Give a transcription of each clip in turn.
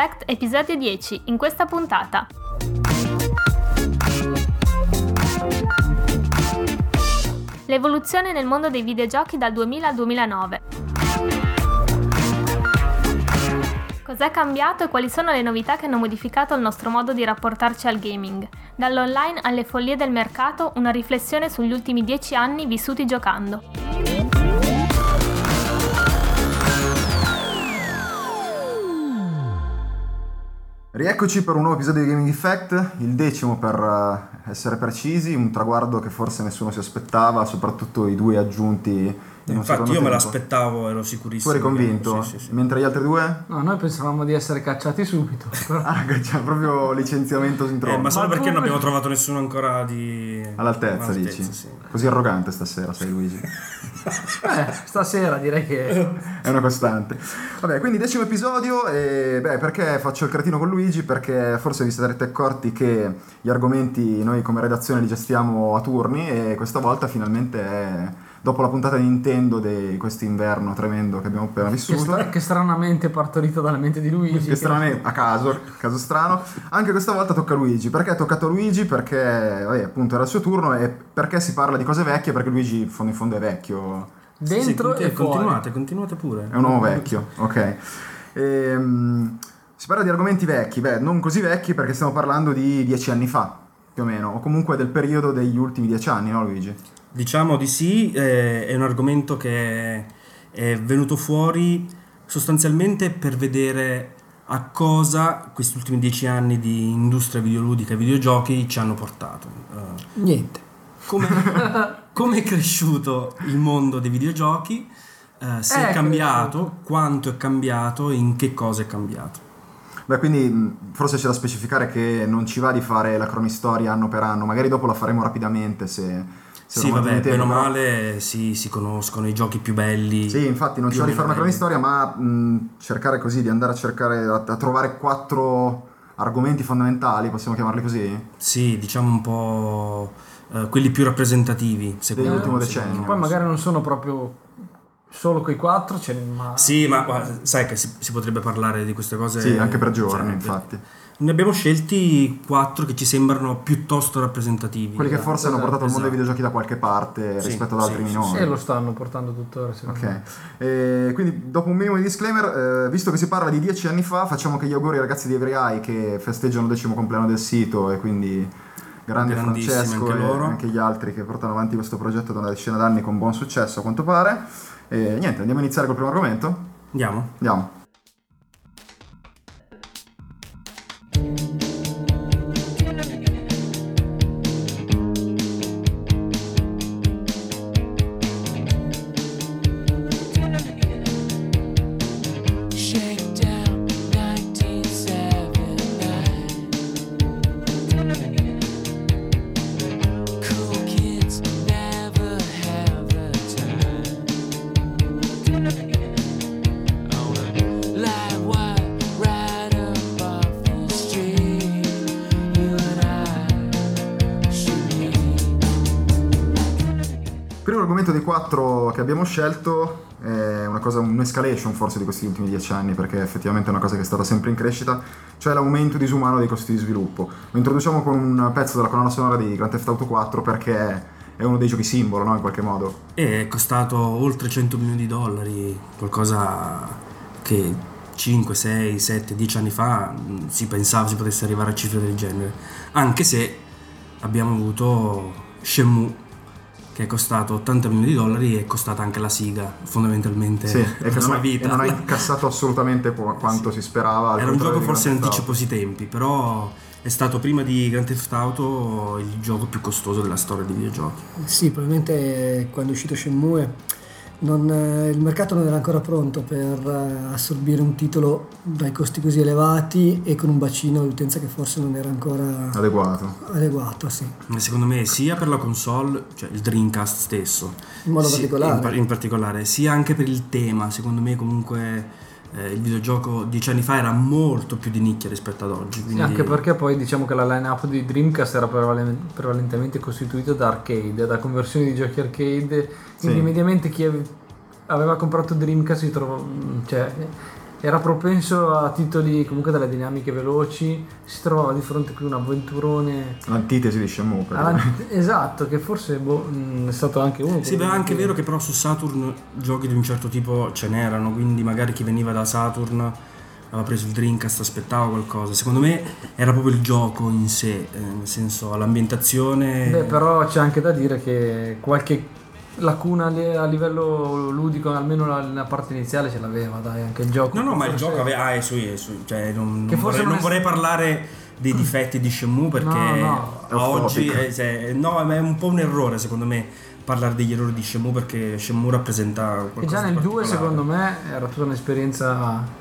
Effect episodio 10 in questa puntata. L'evoluzione nel mondo dei videogiochi dal 2000 al 2009. Cos'è cambiato e quali sono le novità che hanno modificato il nostro modo di rapportarci al gaming? Dall'online alle follie del mercato, una riflessione sugli ultimi 10 anni vissuti giocando. Rieccoci per un nuovo episodio di Gaming Effect, il decimo per eh, essere precisi, un traguardo che forse nessuno si aspettava, soprattutto i due aggiunti. In Infatti io me l'aspettavo, ero Tu sicurissimo. eri convinto? Sì, sì, sì. Mentre gli altri due? No, noi pensavamo di essere cacciati subito. però- Ah, c'è proprio licenziamento Eh, sintronco. ma solo perché non abbiamo trovato nessuno ancora di... All'altezza, dici? sì. Così arrogante stasera sei Luigi. Eh, stasera direi che... È una costante. Vabbè, quindi decimo episodio e beh, perché faccio il cretino con Luigi? Perché forse vi sarete accorti che gli argomenti noi come redazione li gestiamo a turni e questa volta finalmente è dopo la puntata di Nintendo di questo inverno tremendo che abbiamo appena Che, vissuto. stra- che stranamente partorito dalla mente di Luigi. Che stranamente, a caso, caso strano. Anche questa volta tocca a Luigi. Perché è toccato a Luigi? Perché vabbè, appunto era il suo turno e perché si parla di cose vecchie? Perché Luigi in fondo in fondo è vecchio. Dentro Sì, e fuori. continuate, continuate pure. È un uomo vecchio, ok. Ehm, si parla di argomenti vecchi, beh, non così vecchi perché stiamo parlando di dieci anni fa, più o meno, o comunque del periodo degli ultimi dieci anni, no Luigi? Diciamo di sì, eh, è un argomento che è venuto fuori sostanzialmente per vedere a cosa questi ultimi dieci anni di industria videoludica e videogiochi ci hanno portato. Eh, Niente. come, come è cresciuto il mondo dei videogiochi, eh, se è Ecco, cambiato, quanto è cambiato e in che cosa è cambiato. Beh, quindi forse c'è da specificare che non ci va di fare la cronistoria anno per anno, magari dopo la faremo rapidamente se... Sì, vabbè, bene o male si, si conoscono i giochi più belli. Sì, infatti non ci più va o di fare una meno belli. cronistoria, ma mh, cercare così di andare a cercare, a, a trovare quattro argomenti fondamentali, possiamo chiamarli così? Sì, diciamo un po' eh, quelli più rappresentativi, secondo Dell'ultimo me. decennio. Poi magari non sono proprio solo quei quattro, ce ne- ma... Sì, ma guarda, sai che si, si potrebbe parlare di queste cose. Sì, anche per giorni, cioè, infatti. Ne abbiamo scelti quattro che ci sembrano piuttosto rappresentativi. Quelli che forse hanno portato il mondo dei esatto. videogiochi da qualche parte Sì, rispetto ad altri sì, sì, minori. E lo stanno portando tuttora, secondo me. Ok, E quindi dopo un minimo di disclaimer, eh, visto che si parla di dieci anni fa, facciamo che gli auguri ai ragazzi di Every Eye che festeggiano il decimo compleanno del sito e quindi grande Francesco anche e loro. anche gli altri che portano avanti questo progetto da una decina d'anni con buon successo a quanto pare. E niente, andiamo a iniziare col primo argomento? Andiamo. Andiamo. Abbiamo scelto è una cosa, un'escalation forse di questi ultimi dieci anni, perché effettivamente è una cosa che è stata sempre in crescita, cioè l'aumento disumano dei costi di sviluppo. Lo introduciamo con un pezzo della colonna sonora di Grand Theft Auto 4 perché è uno dei giochi simbolo, no? In qualche modo. E è costato oltre 100 milioni di dollari, qualcosa che 5, 6, 7, 10 anni fa mh, si pensava si potesse arrivare a cifre del genere. Anche se abbiamo avuto Shenmue che è costato 80 milioni di dollari e è costata anche la siga fondamentalmente Sì, e la sua ha, e vita. non ha incassato assolutamente qu- quanto si sperava. Era un gioco forse in anticipo sui tempi, però è stato prima di Grand Theft Auto il gioco più costoso della storia dei videogiochi. Sì, probabilmente quando è uscito Shenmue non, eh, il mercato non era ancora pronto per eh, assorbire un titolo dai costi così elevati e con un bacino di utenza che forse non era ancora Adeguato. adeguato, sì. Ma Secondo me sia per la console, cioè il Dreamcast stesso, In modo sì- particolare. in, in particolare, sia anche per il tema, secondo me comunque eh, il videogioco dieci anni fa era molto più di nicchia rispetto ad oggi. Sì, Quindi... anche perché poi diciamo che la line-up di Dreamcast era prevalen- prevalentemente costituita da arcade, da conversioni di giochi arcade, quindi Sì. mediamente chi ave- aveva comprato Dreamcast si trova, cioè, era propenso a titoli comunque dalle dinamiche veloci, si trovava di fronte qui un avventurone L'antitesi di Shenmue. esempio. esatto, che forse boh, mh, è stato anche uno. Sì, beh, è anche vero che però su Saturn giochi di un certo tipo ce n'erano, quindi magari chi veniva da Saturn aveva preso il Dreamcast, aspettava qualcosa. Secondo me era proprio il gioco in sé, eh, nel senso l'ambientazione... Beh, però c'è anche da dire che qualche lacuna a livello ludico, almeno la, la parte iniziale ce l'aveva, dai, anche il gioco. No, no, ma il gioco aveva ah, i suoi, i suoi- cioè non, Che non forse vorrei, non è- vorrei parlare dei difetti di Shenmue perché No, no. È oggi è, se- no, ma è un po' un errore secondo me parlare degli errori di Shenmue perché Shenmue rappresenta E qualcosa già di nel 2 particolare. secondo me era tutta un'esperienza...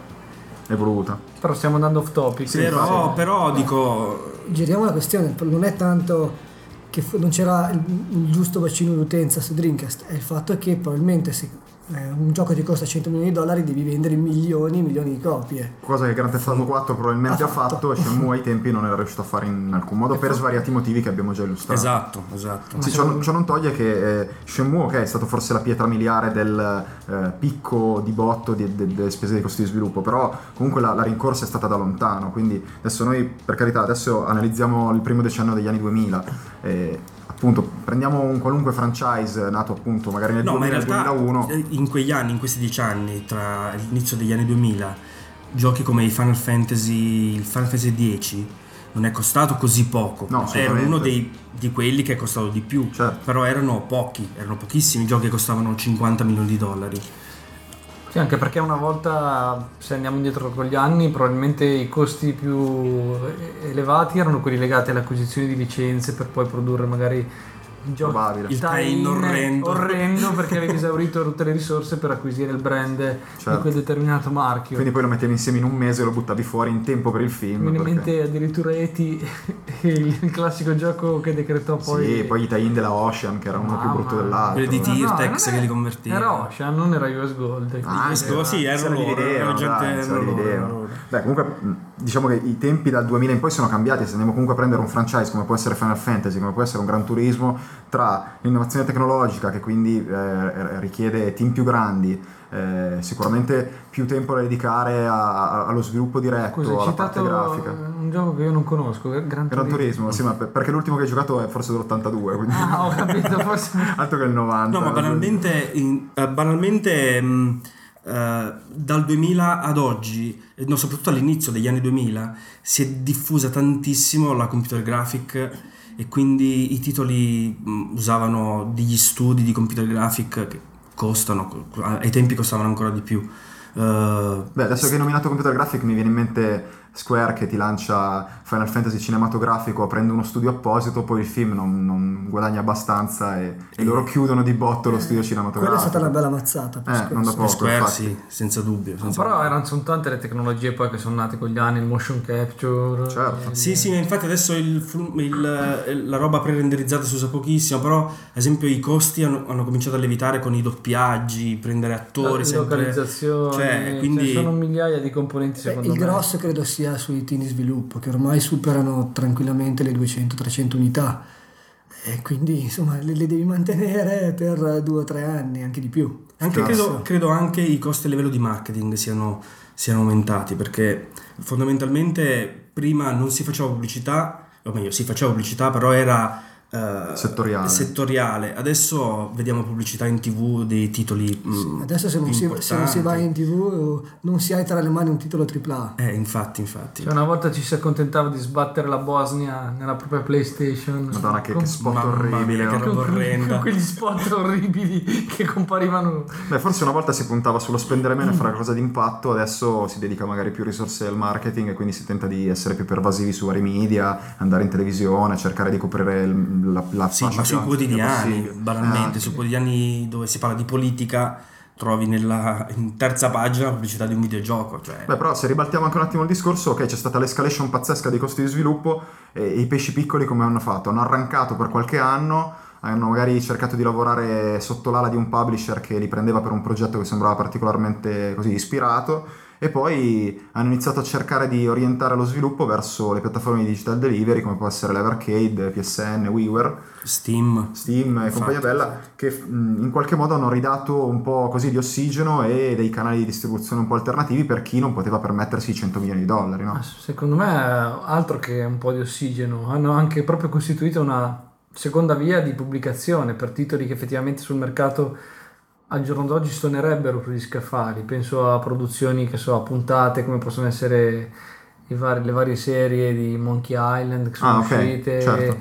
Evoluta. Però stiamo andando off topic. Però, però dico Giriamo la questione, non è tanto che non c'era il, il giusto bacino d'utenza su Dreamcast, è il fatto che probabilmente se eh, un gioco ti costa 100 milioni di dollari devi vendere milioni e milioni di copie. Cosa che Grand Theft Auto 4 probabilmente Ha ha fatto e Shenmue ai tempi non era riuscito a fare in alcun modo per svariati motivi che abbiamo già illustrato. esatto, esatto. Sì, ciò, non- ciò non toglie che eh, Shenmue ok, è stato forse la pietra miliare del eh, picco di botto di- de- delle spese dei costi di sviluppo, però comunque la, la rincorsa è stata da lontano, quindi adesso noi per carità adesso analizziamo il primo decennio degli anni 2000 e appunto prendiamo un qualunque franchise nato appunto magari nel No, ma in 2000 realtà 2001 eh, in quegli anni, in questi dieci anni, tra l'inizio degli anni 2000, giochi come i Final Fantasy, il Final Fantasy X non è costato così poco. No, era uno dei, di quelli che è costato di più. Certo. Però erano pochi, erano pochissimi giochi che costavano 50 milioni di dollari. Sì, anche perché una volta, se andiamo indietro con gli anni, probabilmente i costi più elevati erano quelli legati alle acquisizioni di licenze per poi produrre magari giochi Probabile. Il tie-in tie-in orrendo. orrendo perché avevi esaurito tutte le risorse per acquisire il brand di Certo. quel determinato marchio. quindi poi lo mettevi insieme in un mese e lo buttavi fuori in tempo per il film. Mi viene in perché- mente addirittura Eti, il classico gioco che decretò poi... Sì, poi i tie-in della Ocean che era uno più Mamma. brutto dell'altro. Quelli di No, no, Tirtex non è- che li convertiva. Era Ocean, non era US Gold. Ah, Questo sì, se erano la loro, erano gente- loro. Beh, comunque diciamo che i tempi dal 2000 in poi sono cambiati, se andiamo comunque a prendere un franchise come può essere Final Fantasy, come può essere un Gran Turismo, tra l'innovazione tecnologica che quindi eh, richiede team più grandi, eh, sicuramente più tempo da dedicare a- a- allo sviluppo diretto, Scusa, alla parte grafica. un gioco che io non conosco, Gran Gran Turismo, sì, ma per- perché l'ultimo che hai giocato è forse dell'82, quindi Ah, ho capito, forse... altro che il 90. No, ma banalmente, in- eh, banalmente mh, eh, dal 2000 ad oggi, eh, no, soprattutto all'inizio degli anni 2000, si è diffusa tantissimo la computer graphic e quindi i titoli mh, usavano degli studi di computer graphic che costano, co- ai tempi costavano ancora di più. Eh, Beh, adesso che hai nominato computer graphic mi viene in mente Square che ti lancia Final Fantasy cinematografico aprendo uno studio apposito, poi il film non, non guadagna abbastanza e, e loro chiudono di botto lo studio cinematografico. Quella è stata una bella mazzata per Eh, Square. non da poco, Square sì, senza dubbio. senza Però dubbio. erano, sono tante le tecnologie poi che sono nate con gli anni, il motion capture. Certo. eh, Sì, sì, ma infatti adesso il il- la roba pre-renderizzata si usa pochissimo, però ad esempio i costi hanno, hanno cominciato a levitare con i doppiaggi, prendere attori la sempre... localizzazione, Cioè, quindi... sono migliaia di componenti Beh, secondo il me. grosso credo sia sui team di sviluppo che ormai superano tranquillamente le 200-300 unità e quindi insomma le, le devi mantenere per due o tre anni, anche di più. Anche credo, credo anche i costi a livello di marketing siano, siano aumentati perché fondamentalmente prima non si faceva pubblicità, o meglio si faceva pubblicità però era eh, Settoriale. settoriale. Adesso vediamo pubblicità in tv dei titoli mm, Adesso se non, si, se non si va in tv non si hai tra le mani un titolo AAA. Eh, infatti, infatti. Cioè, una volta ci si accontentava di sbattere la Bosnia nella propria PlayStation. Madonna, che, Con- che spot Mamma mia, orribile. che no? roba con, orrenda. con quegli spot orribili che comparivano. Beh, forse una volta si puntava sullo spendere meno e fare qualcosa di impatto, adesso si dedica magari più risorse al marketing e quindi si tenta di essere più pervasivi su vari media, andare in televisione, cercare di coprire il- la, la Sì, ma sui quotidiani, banalmente, Eh, sui quotidiani dove si parla di politica, trovi nella in terza pagina la pubblicità di un videogioco. Cioè, Beh, però se ribaltiamo anche un attimo il discorso, ok, c'è stata l'escalation pazzesca dei costi di sviluppo e, e i pesci piccoli come hanno fatto? Hanno arrancato per qualche anno, hanno magari cercato di lavorare sotto l'ala di un publisher che li prendeva per un progetto che sembrava particolarmente così ispirato e poi hanno iniziato a cercare di orientare lo sviluppo verso le piattaforme di digital delivery come può essere l'Evercade, PSN, WiiWare, Steam. Steam e Infatti, compagnia bella che in qualche modo hanno ridato un po' così di ossigeno e dei canali di distribuzione un po' alternativi per chi non poteva permettersi i 100 milioni di dollari, no? Ma secondo me altro che un po' di ossigeno, hanno anche proprio costituito una seconda via di pubblicazione per titoli che effettivamente sul mercato al giorno d'oggi suonerebbero per gli scaffali. Penso a produzioni che so, a puntate come possono essere i vari- le varie serie di Monkey Island che sono Ah, ok, uscite, certo.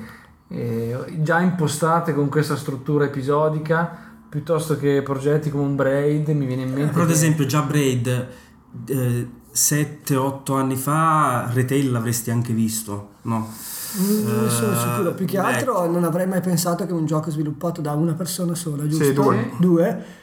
eh, già impostate con questa struttura episodica, piuttosto che progetti come un Braid, mi viene in mente. Però ad esempio già Braid 7-8 anni fa retail l'avresti anche visto, no? Mm, Non ne sono Eh, sicuro, più che beh. altro non avrei mai pensato che un gioco sviluppato da una persona sola, giusto? Sì, due. Due, eh,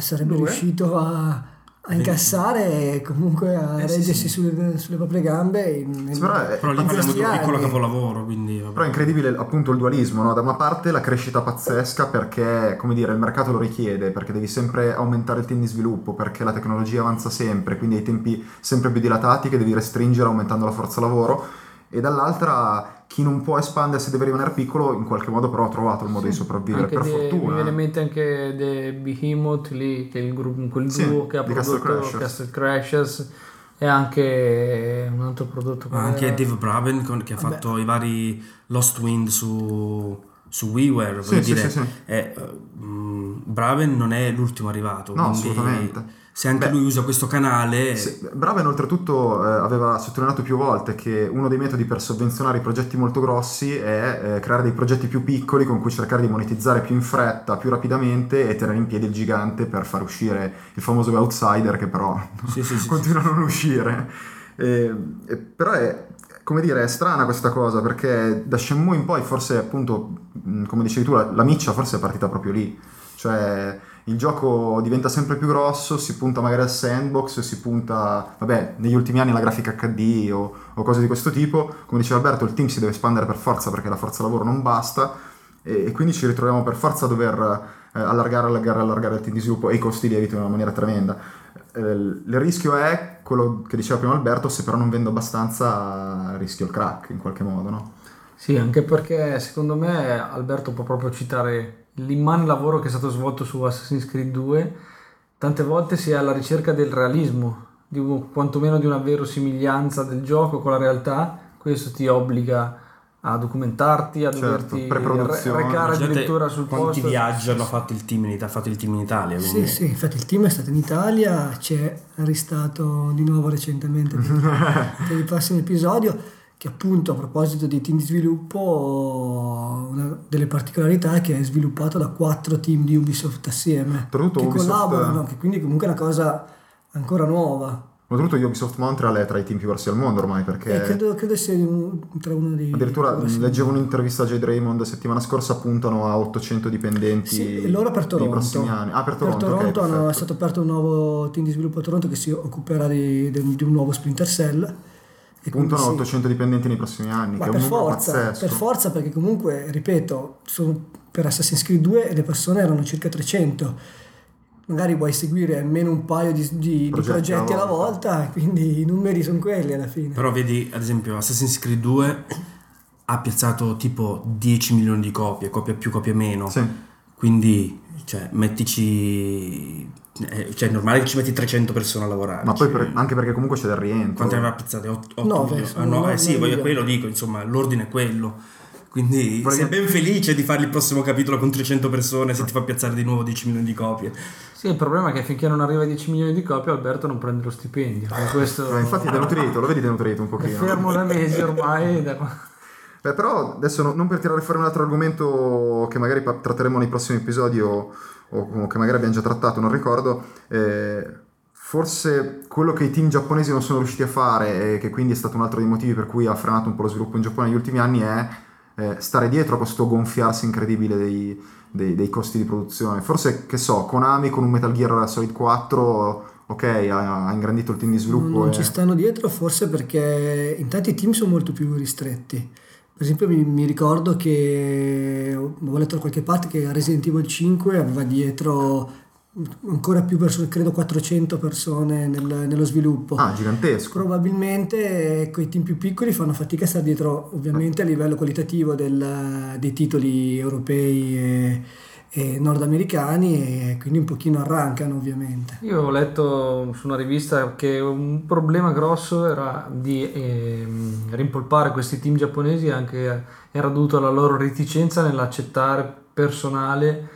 sarebbe Due. riuscito a, a incassare e comunque a Eh, sì, reggersi sì. Sulle, sulle proprie gambe. In, Sì, però è- Però lì in parliamo di un piccolo capolavoro, quindi vabbè. Però è incredibile appunto il dualismo, no? Da una parte la crescita pazzesca perché, come dire, il mercato lo richiede, perché devi sempre aumentare il team di sviluppo, perché la tecnologia avanza sempre, quindi hai tempi sempre più dilatati che devi restringere aumentando la forza lavoro. E dall'altra chi non può espandersi e deve rimanere piccolo, in qualche modo però ha trovato il modo di sopravvivere, per de- fortuna. Mi viene in eh. mente anche The Behemoth lì, che è il gruppo, quel Sì, duo che ha di Castle prodotto Crashers. Castle Crashers e anche un altro prodotto anche era? Dave Braben che ha Vabbè. fatto i vari Lost Wind su, su WiiWare, Sì, voglio sì, dire, sì, sì. è, eh, mh, Braben non è l'ultimo arrivato, No, quindi assolutamente. Se anche Beh, lui usa questo canale, Sì, Braven oltretutto eh, aveva sottolineato più volte che uno dei metodi per sovvenzionare i progetti molto grossi è eh, creare dei progetti più piccoli con cui cercare di monetizzare più in fretta, più rapidamente e tenere in piedi il gigante per far uscire il famoso outsider che però Sì, sì, sì, continua a non uscire. E- e- però è, come dire, è strana questa cosa perché da Shenmue in poi forse appunto, come dicevi tu, la, la miccia forse è partita proprio lì. Cioè il gioco diventa sempre più grosso, si punta magari al sandbox, si punta, vabbè, negli ultimi anni alla grafica HD o, o cose di questo tipo. Come diceva Alberto, il team si deve espandere per forza perché la forza lavoro non basta e, e quindi ci ritroviamo per forza a dover eh, allargare, allargare, allargare il team di sviluppo e i costi lievitano in una maniera tremenda. Eh, il rischio è quello che diceva prima Alberto, se però non vendo abbastanza rischio il crack in qualche modo, no? Sì, anche perché secondo me Alberto può proprio citare l'immane lavoro che è stato svolto su Assassin's Creed 2. Tante volte si è alla ricerca del realismo, di un- quantomeno di una verosimiglianza del gioco con la realtà. Questo ti obbliga a documentarti, a Certo, doverti re- recare addirittura sul quanti posto. viaggi hanno fatto il team in, Ita- ha fatto il team in Italia, Sì, sì, infatti il team è stato in Italia, ci è ristato di nuovo recentemente per, per il prossimo episodio, che appunto a proposito di team di sviluppo, una delle particolarità è che è sviluppato da quattro team di Ubisoft assieme, che Ubisoft- collaborano, che quindi comunque è una cosa ancora nuova. Oltretutto Ubisoft Montreal è tra i team più grossi al mondo ormai perché... E credo, credo sia tra uno dei... Addirittura leggevo un'intervista a Jade Raymond settimana scorsa, puntano a 800 dipendenti Sì, e loro per nei Toronto. prossimi anni. Ah, per Toronto, ok, hanno- perfetto. è stato aperto un nuovo team di sviluppo a Toronto che si occuperà di, di- di un nuovo Splinter Cell. E Puntano sì. 800 dipendenti nei prossimi anni, Ma che è per un numero forza, pazzesco. per forza, perché comunque, ripeto, sono- per Assassin's Creed 2 le persone erano circa 300. Magari vuoi seguire almeno un paio di, di- di Progetti progetti, alla volta. volta, quindi i numeri sono quelli alla fine. Però vedi, ad esempio, Assassin's Creed 2 ha piazzato tipo 10 milioni di copie, copie più, copie meno. Sì. Quindi, cioè, mettici... eh, cioè, è normale che ci metti 300 persone a lavorare. Ma poi Cioè, per- anche perché comunque c'è del rientro. Quante ne avrà piazzate? 8, Nove, milioni? sono Ah, no, eh sì, voglio quello dico, insomma, l'ordine è quello. Quindi Vorrei- sei ben felice di fare il prossimo capitolo con 300 persone se ti fa piazzare di nuovo 10 milioni di copie. Sì, il problema è che finché non arriva ai 10 milioni di copie Alberto non prende lo stipendio. Questo Eh, infatti è denutrito, lo vedi denutrito un è pochino. fermo da mesi ormai. da- Beh, però adesso no- non per tirare fuori un altro argomento che magari tratteremo nei prossimi episodi o, o che magari abbiamo già trattato, non ricordo. eh, forse quello che i team giapponesi non sono riusciti a fare e che quindi è stato un altro dei motivi per cui ha frenato un po' lo sviluppo in Giappone negli ultimi anni è eh, stare dietro a questo gonfiarsi incredibile dei, dei- dei costi di produzione. Forse, che so, Konami con un Metal Gear Solid 4, ok, ha, ha ingrandito il team di Non, sviluppo. non e- ci stanno dietro forse perché intanto i team sono molto più ristretti. Per esempio mi, mi ricordo che avevo letto da qualche parte che Resident Evil 5 aveva dietro ancora più persone, credo 400 persone nel- nello sviluppo. Ah, gigantesco. Probabilmente ecco, i team più piccoli fanno fatica a stare dietro ovviamente a livello qualitativo del- dei titoli europei e, e nordamericani e quindi un pochino arrancano ovviamente. Io ho letto su una rivista che un problema grosso era di ehm, rimpolpare questi team giapponesi anche era dovuto alla loro reticenza nell'accettare personale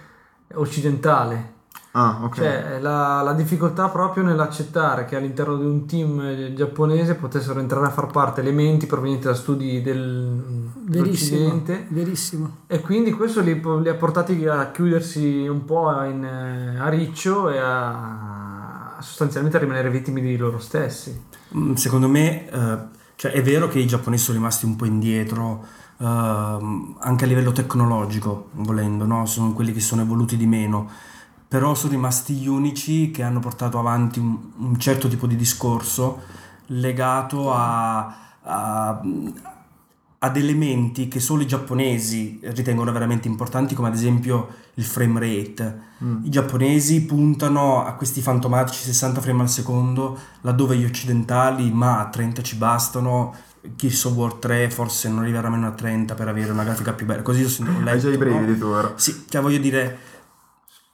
occidentale. Ah, ok. Cioè la, la difficoltà proprio nell'accettare che all'interno di un team eh, giapponese potessero entrare a far parte elementi provenienti da studi del, Verissimo, dell'Occidente verissimo. e quindi questo li, li ha portati a chiudersi un po' in, eh, a riccio e a, a sostanzialmente a rimanere vittime di loro stessi. Mm, Secondo me, eh, cioè, è vero che i giapponesi sono rimasti un po' indietro, ehm, anche a livello tecnologico, volendo, no? Sono quelli che sono evoluti di meno, però sono rimasti gli unici che hanno portato avanti un, un certo tipo di discorso legato a, a- ad elementi che solo i giapponesi ritengono veramente importanti, come ad esempio il frame rate. Mm. I giapponesi puntano a questi fantomatici 60 frame al secondo, laddove gli occidentali, ma a 30 ci bastano. Gears of War 3 forse non arriverà nemmeno a 30 per avere una grafica più bella. Così ho sentito ho Hai già i letto, no? brividi tu, vero? Sì, cioè voglio dire,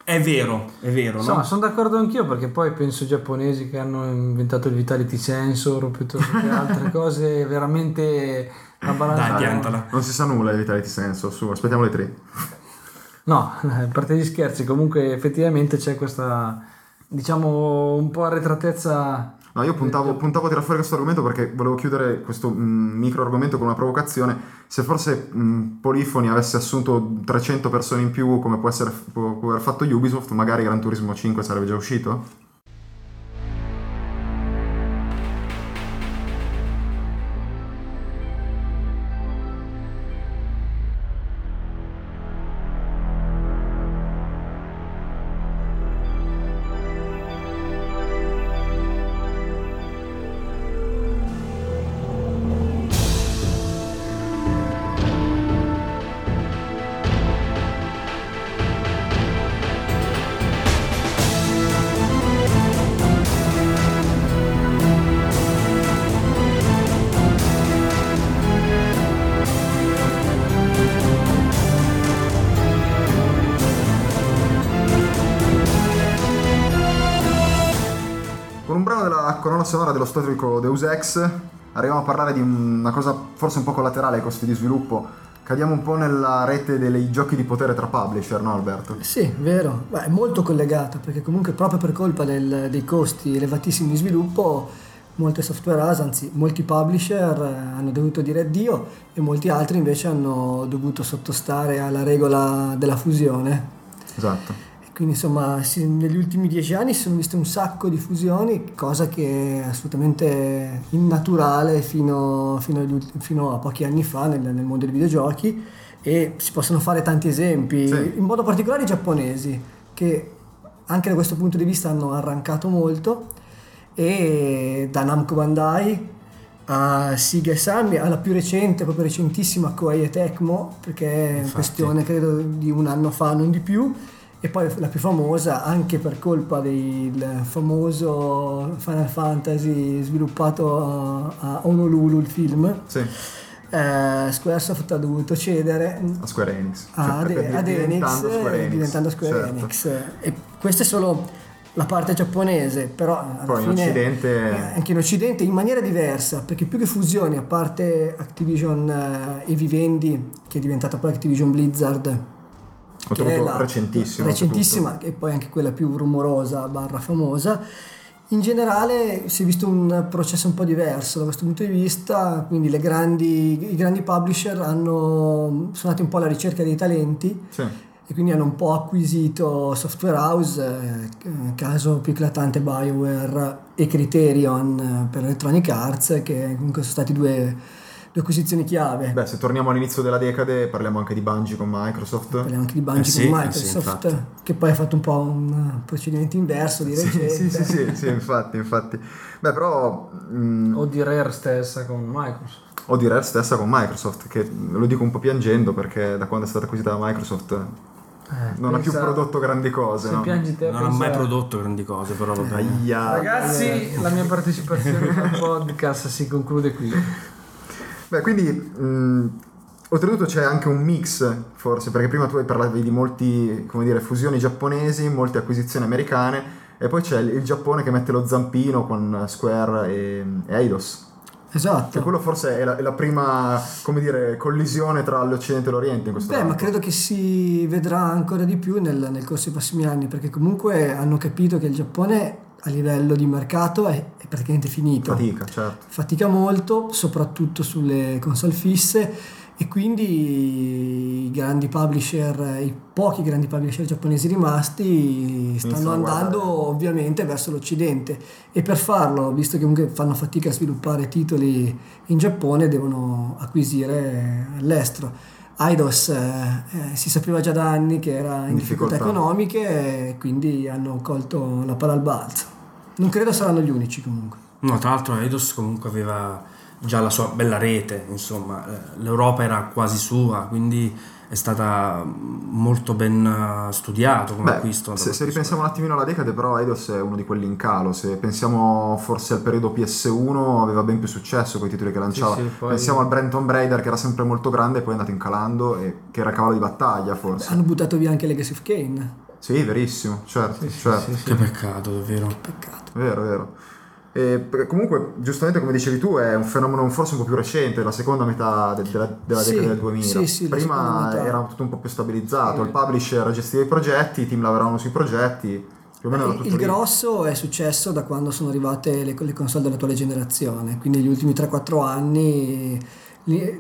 è vero, è vero, Insomma, no? sono d'accordo anch'io perché poi penso ai giapponesi che hanno inventato il Vitality Sensor piuttosto che altre cose veramente balanza. Dai, piantala. Non si sa nulla di Vitality Sensor, su, aspettiamo le tre. No, a parte gli scherzi, comunque effettivamente c'è questa, diciamo, un po' arretratezza. No, io puntavo, puntavo a tirare fuori questo argomento perché volevo chiudere questo mm, micro argomento con una provocazione. Se forse mm, Polifoni avesse assunto 300 persone in più, come può, essere, può, può aver fatto Ubisoft, magari Gran Turismo 5 sarebbe già uscito? Storico Deus Ex arriviamo a parlare di una cosa forse un po' collaterale ai costi di sviluppo. Cadiamo un po' nella rete dei giochi di potere tra publisher, no Alberto? Sì, vero, Beh, è molto collegato perché comunque proprio per colpa del- dei costi elevatissimi di sviluppo molte software house, anzi molti publisher eh, hanno dovuto dire addio e molti altri invece hanno dovuto sottostare alla regola della fusione. Esatto. Quindi insomma negli ultimi dieci anni si sono viste un sacco di fusioni, cosa che è assolutamente innaturale fino, fino agli ulti- fino a pochi anni fa nel, nel mondo dei videogiochi e si possono fare tanti esempi, Sì. in modo particolare i giapponesi che anche da questo punto di vista hanno arrancato molto e da Namco Bandai a Siga e Sammy alla più recente, proprio recentissima Koei e Tecmo perché è questione credo di un anno fa, non di più e poi la più famosa anche per colpa del famoso Final Fantasy sviluppato a Honolulu il film Sì, eh, Squaresoft ha dovuto cedere a Square Enix. a- ad, Cioè, ad Enix diventando Square Enix. diventando Square certo. Enix e questa è solo la parte giapponese però Poi in fine, Occidente- eh, anche in Occidente in maniera diversa perché più che fusioni a parte Activision eh, e Vivendi che è diventata poi Activision Blizzard che è la- recentissimo. recentissima e poi anche quella più rumorosa barra famosa in generale si è visto un processo un po' diverso da questo punto di vista quindi le grandi, i grandi publisher hanno, sono andati un po' alla ricerca dei talenti Sì. e quindi hanno un po' acquisito software house, eh, caso più eclatante BioWare e Criterion eh, per Electronic Arts, che comunque sono stati due, due acquisizioni chiave. Beh, se torniamo all'inizio della decade, parliamo anche di Bungie con Microsoft. Parliamo anche di Bungie Eh sì, con eh sì, Microsoft, che poi ha fatto un po' un procedimento inverso di recente. Sì, sì, sì, sì, infatti, infatti. Beh, però mm, O di Rare stessa con Microsoft. o di Rare stessa con Microsoft, che lo dico un po' piangendo perché da quando è stata acquisita da Microsoft Eh, non ha più prodotto grandi cose. Se no? piangi te, Non ha mai prodotto grandi cose, però va bene. Aia. Ragazzi, la mia partecipazione al podcast si conclude qui. Beh, quindi mh, oltretutto c'è anche un mix, forse, perché prima tu parlavi di molti, come dire, fusioni giapponesi, molte acquisizioni americane, e poi c'è il, il Giappone che mette lo zampino con Square e, e Eidos. Esatto. quello forse è la, è la prima, come dire, collisione tra l'Occidente e l'Oriente in questo Beh, ma campo. credo che si vedrà ancora di più nel, nel corso dei prossimi anni, perché comunque hanno capito che il Giappone a livello di mercato è, è praticamente finito. Fatica, certo. Fatica molto, soprattutto sulle console fisse, e quindi i grandi publisher, i pochi grandi publisher giapponesi rimasti stanno Iniziano a andando ovviamente verso l'Occidente e per farlo, visto che comunque fanno fatica a sviluppare titoli in Giappone, devono acquisire all'estero. Eidos eh, eh, si sapeva già da anni che era in difficoltà, difficoltà. economiche e quindi hanno colto la palla al balzo. Non credo saranno gli unici comunque. No, tra l'altro Eidos comunque aveva già la sua bella rete, insomma, eh, l'Europa era quasi sua, quindi è stata molto ben eh, studiato come Beh, acquisto. se, se ripensiamo un attimino alla decade, però Eidos è uno di quelli in calo. Se pensiamo forse al periodo PS1, aveva ben più successo con i titoli che lanciava. sì, poi- Pensiamo al Brand Tomb Raider che era sempre molto grande e poi è andato incalando e che era cavallo di battaglia forse. Hanno buttato via anche Legacy of Kane. Sì, verissimo, certo, Sì, sì, certo. sì, sì. Che peccato, davvero. Peccato. Vero, vero. E perché comunque, giustamente come dicevi tu, è un fenomeno forse un po' più recente, la seconda metà de- della, della Sì, decade del 2000. sì, sì, Prima era tutto un po' più stabilizzato, Sì. il publisher gestiva i progetti, i team lavoravano sui progetti, più o meno era Il, tutto il lì. grosso è successo da quando sono arrivate le, le console dell'attuale generazione, quindi negli ultimi 3-4 anni,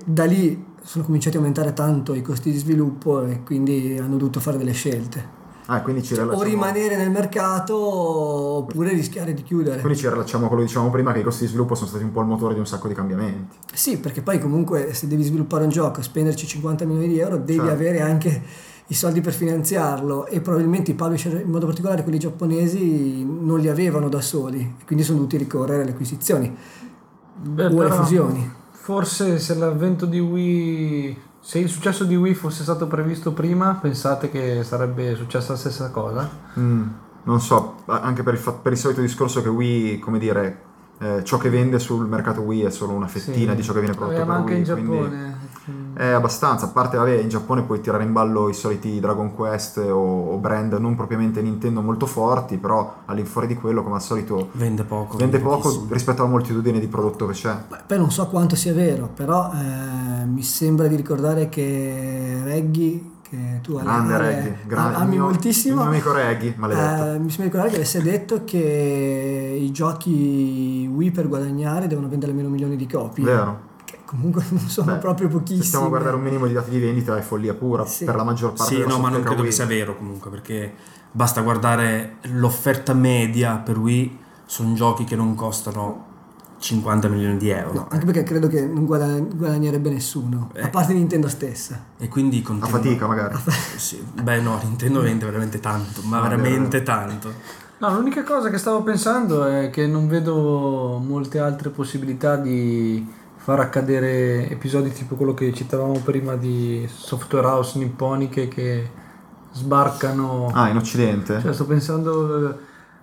da lì sono cominciati a aumentare tanto i costi di sviluppo e quindi hanno dovuto fare delle scelte. Ah, quindi ci O rilacciamo, rimanere nel mercato oppure rischiare di chiudere. quindi ci rilacciamo a quello che dicevamo prima, che i costi di sviluppo sono stati un po' il motore di un sacco di cambiamenti. Sì, perché poi comunque se devi sviluppare un gioco e spenderci 50 milioni di euro, devi Certo. avere anche i soldi per finanziarlo e probabilmente i publisher, in modo particolare quelli giapponesi, non li avevano da soli e quindi sono dovuti ricorrere alle acquisizioni Beh, o alle fusioni. Forse se l'avvento di Wii, se il successo di Wii fosse stato previsto prima, pensate che sarebbe successa la stessa cosa? Mm, non so, anche per il, fa- per il solito discorso che Wii, come dire, eh, ciò che vende sul mercato Wii è solo una fettina Sì. di ciò che viene prodotto Eh, per ma anche Wii, in quindi- Giappone. È abbastanza, a parte vabbè, in Giappone puoi tirare in ballo i soliti Dragon Quest o, o brand non propriamente Nintendo molto forti, però all'infuori di quello, come al solito, Vende poco. vende poco rispetto alla moltitudine di prodotto che c'è. Beh, Poi non so quanto sia vero, però eh, mi sembra di ricordare che Reggie, che tu Grande Reggie, grande, ami il mio- moltissimo, Il mio amico Reggie, maledetto. eh, mi sembra di ricordare che avesse detto che i giochi Wii per guadagnare devono vendere almeno milioni di copie. Vero? Che comunque non sono Beh, proprio pochissimi. Se stiamo a guardare un minimo di dati di vendita è follia pura Sì. per la maggior parte Sì, della no, ma non credo che Wii. sia vero comunque, perché basta guardare l'offerta media per Wii, sono giochi che non costano 50 milioni di euro. No, anche perché credo che non guada- guadagnerebbe nessuno, a Eh. parte Nintendo stessa. E quindi A continua... fatica magari. Sì, Beh no, Nintendo vende veramente tanto, ma Ah, veramente tanto. No, l'unica cosa che stavo pensando è che non vedo molte altre possibilità di far accadere episodi tipo quello che citavamo prima di software house nipponiche che sbarcano. Ah, in Occidente? Cioè, sto pensando eh,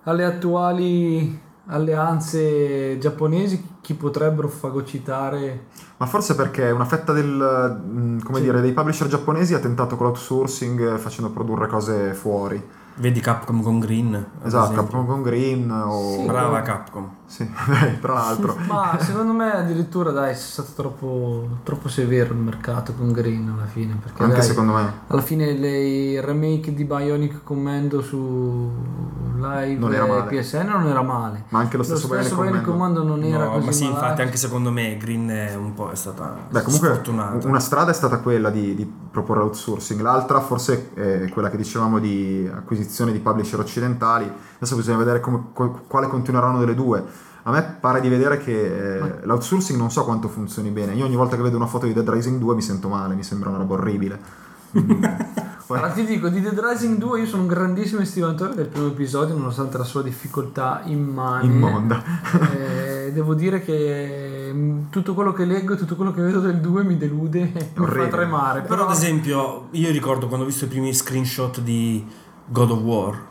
alle attuali alleanze giapponesi, chi potrebbero fagocitare. Ma forse perché una fetta del, mm, come Sì. dire, dei publisher giapponesi ha tentato con l'outsourcing eh, facendo produrre cose fuori. Vedi Capcom con Green. Esatto, esempio. Capcom con Green o... Sì. Brava Capcom. Sì, tra l'altro. Ma secondo me addirittura dai, è stato troppo, troppo severo il mercato con Green alla fine. Perché Anche dai, secondo me. Alla fine le- il remake di Bionic Commando su live Non era male. PSN non era male. Ma anche lo stesso Bionic Bionic Commando. Commando non era No, così ma sì, infatti anche secondo me Green è un po' è stata Beh, comunque sfortunata. una strada è stata quella di, di proporre outsourcing, l'altra forse è quella che dicevamo di acquisizione di publisher occidentali. Adesso bisogna vedere come- qu- quale continueranno delle due. A me pare di vedere che eh, l'outsourcing non so quanto funzioni bene. Io ogni volta che vedo una foto di Dead Rising 2 mi sento male, mi sembra una roba orribile. Mm. Poi- Allora ti dico, di Dead Rising 2 io sono un grandissimo estimatore del primo episodio, nonostante la sua difficoltà immane. immonda. Eh, devo dire che mm, tutto quello che leggo e tutto quello che vedo del 2 mi delude e mi fa tremare. Però, ad esempio, io ricordo quando ho visto i primi screenshot di God of War,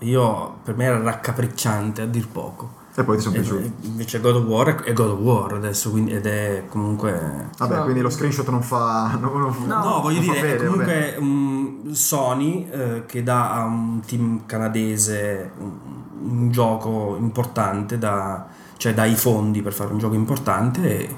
io per me era raccapricciante a dir poco. E poi ti sono piaciuti. invece God of War è God of War adesso, quindi, ed è comunque. Vabbè, No. quindi lo screenshot non fa. Non, non- No, voglio non fa dire, è fede, comunque um, Sony eh, che dà a un team canadese un, un gioco importante, da, cioè dà i fondi per fare un gioco importante. E,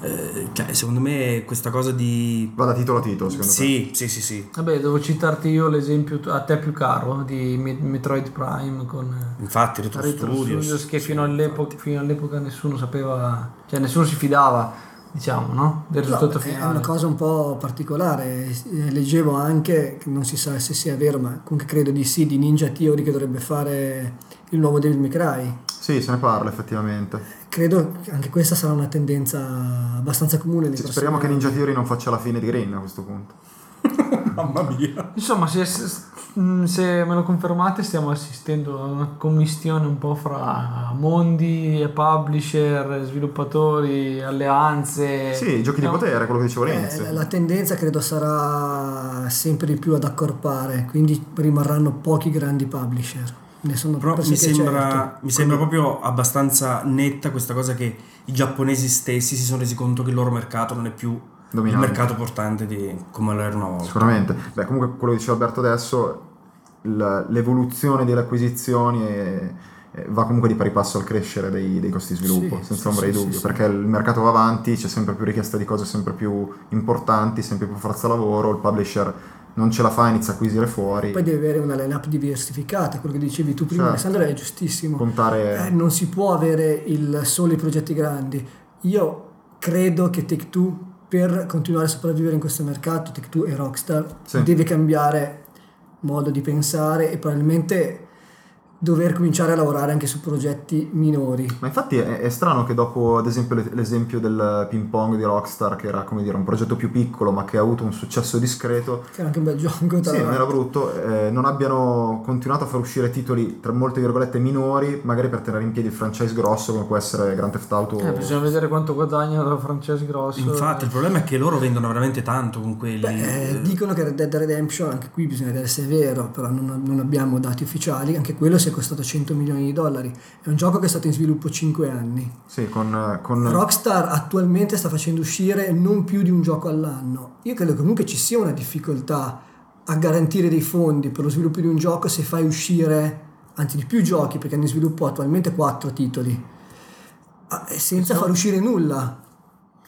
eh, cioè, secondo me questa cosa di. Va da titolo a titolo, secondo. Sì, sì, sì, sì. Vabbè, devo citarti io l'esempio a te più caro di Me- Metroid Prime con Infatti, Retro, Retro Studios, Studios che sì, fino all'epoca, fino all'epoca nessuno sapeva, cioè nessuno si fidava, diciamo, no? Del No, risultato è finale. una cosa un po' particolare. Eh, Leggevo anche, che non si sa se sia vero, ma comunque credo di sì, di Ninja Theory che dovrebbe fare il nuovo Devil May Cry. Sì, se ne parla effettivamente. Credo che anche questa sarà una tendenza abbastanza comune. Sì, speriamo che anni. Ninja Theory non faccia la fine di Green a questo punto. Mamma mia. Insomma, se, se- mm, se me lo confermate, stiamo assistendo a una commistione un po' fra mondi, publisher, sviluppatori, alleanze. Sì, giochi di No? potere, quello che dicevo Eh, all'inizio. la- la tendenza credo sarà sempre di più ad accorpare, quindi rimarranno pochi grandi publisher. Ne sono Però mi sembra, certo. mi sembra proprio abbastanza netta questa cosa che i giapponesi stessi si sono resi conto che il loro mercato non è più Dominante. il mercato portante di, come lo era una volta. Sicuramente. Beh, comunque quello che diceva Alberto adesso, l'evoluzione delle acquisizioni è- è- va comunque di pari passo al crescere dei, dei costi di sviluppo, Sì, senza sì, ombra sì, di sì, dubbio, sì. perché il mercato va avanti, c'è sempre più richiesta di cose sempre più importanti, sempre più forza lavoro, il publisher non ce la fa, inizia a acquisire fuori, Poi devi avere una line-up diversificata, quello che dicevi tu prima, Certo. Alessandro, è giustissimo. contare... Eh, non si può avere il, solo i progetti grandi. Io credo che Take-Two, per continuare a sopravvivere in questo mercato, Take-Two e Rockstar, Sì. deve cambiare modo di pensare e probabilmente dover cominciare a lavorare anche su progetti minori. Ma infatti è, è strano che dopo, ad esempio, le- l'esempio del ping pong di Rockstar, che era come dire un progetto più piccolo ma che ha avuto un successo discreto, Che era anche un bel gioco. tra Sì, non era brutto, eh, non abbiano continuato a far uscire titoli tra molte virgolette minori, magari per tenere in piedi il franchise grosso come può essere Grand Theft Auto. Eh, bisogna vedere quanto guadagnano da francesi grosso. Infatti, il problema è che loro vendono veramente tanto con quelli. Beh, eh, eh, dicono che Red Dead Redemption, anche qui bisogna vedere se è vero, però non, non abbiamo dati ufficiali, anche quello si è costato 100 milioni di dollari. È un gioco che è stato in sviluppo 5 anni. Sì, con, eh, con- Rockstar attualmente sta facendo uscire non più di un gioco all'anno. Io credo che comunque ci sia una difficoltà a garantire dei fondi per lo sviluppo di un gioco se fai uscire, anzi di più giochi, perché hanno in sviluppo attualmente 4 titoli, ah, senza far uscire nulla.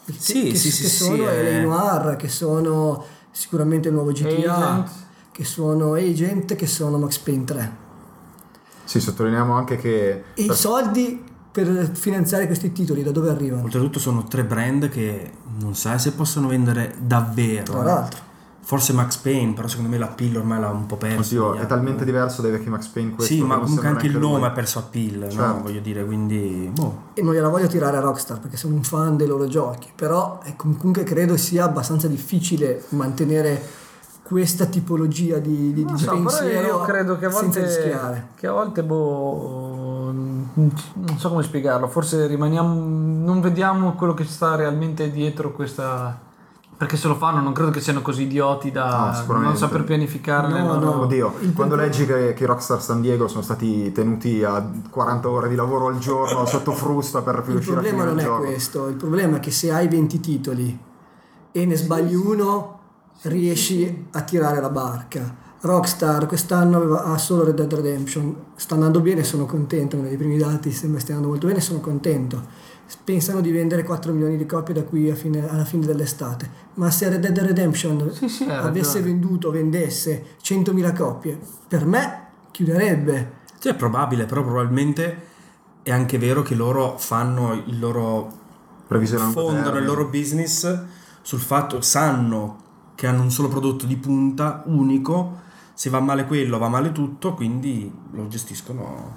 Che, Sì, che, sì, sì, che sì, sono è- LA Noir, che sono sicuramente il nuovo GTA, Agent. che sono Agent, che sono Max Payne 3. Sì, sottolineiamo anche che... E per- i soldi per finanziare questi titoli da dove arrivano? Oltretutto sono tre brand che non sai se possono vendere davvero. Tra eh. l'altro. Forse Max Payne, però secondo me l'appeal ormai l'ha un po' perso. Oddio, è anni. talmente diverso dai vecchi Max Payne questo. Sì, ma comunque anche il nome ha perso appeal, Certo. no? Voglio dire, quindi... Boh. e non gliela voglio tirare a Rockstar perché sono un fan dei loro giochi, però eh, comunque credo sia abbastanza difficile mantenere questa tipologia di, di, Non di so, pensiero io credo che a volte, che a volte boh, non so come spiegarlo, forse rimaniamo, non vediamo quello che sta realmente dietro questa... Perché se lo fanno non credo che siano così idioti No, da sicuramente. non saper pianificare No, loro- no. Oddio, Il quando punto- leggi che, che i Rockstar San Diego sono stati tenuti a 40 ore di lavoro al giorno sotto frusta per riuscire a problema finire non il è gioco. questo, il problema è che se hai 20 titoli e ne sbagli uno, riesci a tirare la barca. Rockstar quest'anno aveva, ha solo Red Dead Redemption, sta andando bene, sono contento, uno dei primi dati sembra stia andando molto bene, sono contento. Pensano di vendere 4 milioni di copie da qui a fine- alla fine dell'estate, ma se Red Dead Redemption Sì, sì, avesse venduto, vendesse 100.000 copie, per me chiuderebbe. Sì, è probabile, però probabilmente è anche vero che loro fanno il loro Previsione fondano il loro business sul fatto sanno che hanno un solo prodotto di punta unico. Se va male quello va male tutto quindi lo gestiscono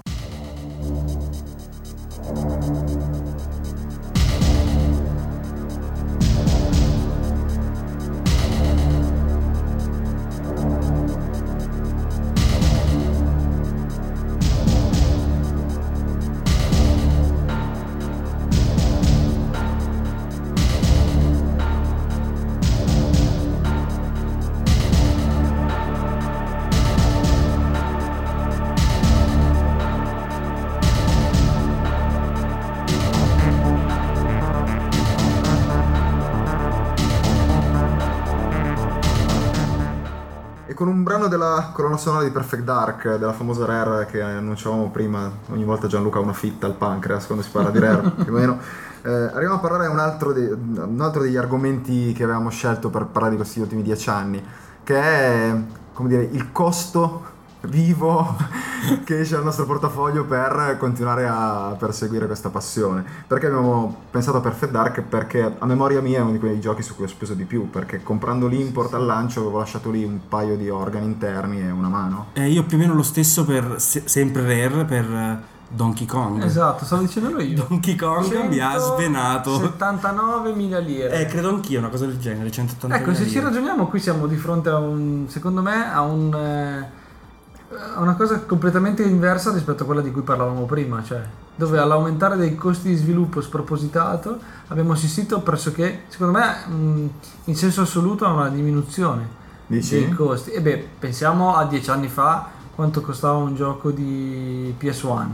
colonna sonora di Perfect Dark, della famosa Rare che annunciavamo prima, ogni volta Gianluca ha una fitta al pancreas quando si parla di Rare, più o meno. Eh, arriviamo a parlare un un altro degli argomenti che avevamo scelto per parlare di questi ultimi dieci anni, che è, come dire, il costo vivo che esce dal nostro portafoglio per continuare a perseguire questa passione. Perché abbiamo pensato a Perfect Dark? Perché a memoria mia è uno di quei giochi su cui ho speso di più, perché comprando l'import al lancio avevo lasciato lì un paio di organi interni e una mano. Eh, io più o meno lo stesso per se- sempre Rare per eh, Donkey Kong. Esatto, stavo dicendo io. Donkey Kong mi ha svenato. 79.000 lire. Eh, credo anch'io una cosa del genere, 180 Ecco, se ci ragioniamo, qui siamo di fronte a un, secondo me, a un, eh, a una cosa completamente inversa rispetto a quella di cui parlavamo prima, cioè dove all'aumentare dei costi di sviluppo spropositato abbiamo assistito pressoché, secondo me, in senso assoluto a una diminuzione Dici? dei costi. E beh, pensiamo a dieci anni fa quanto costava un gioco di PS1.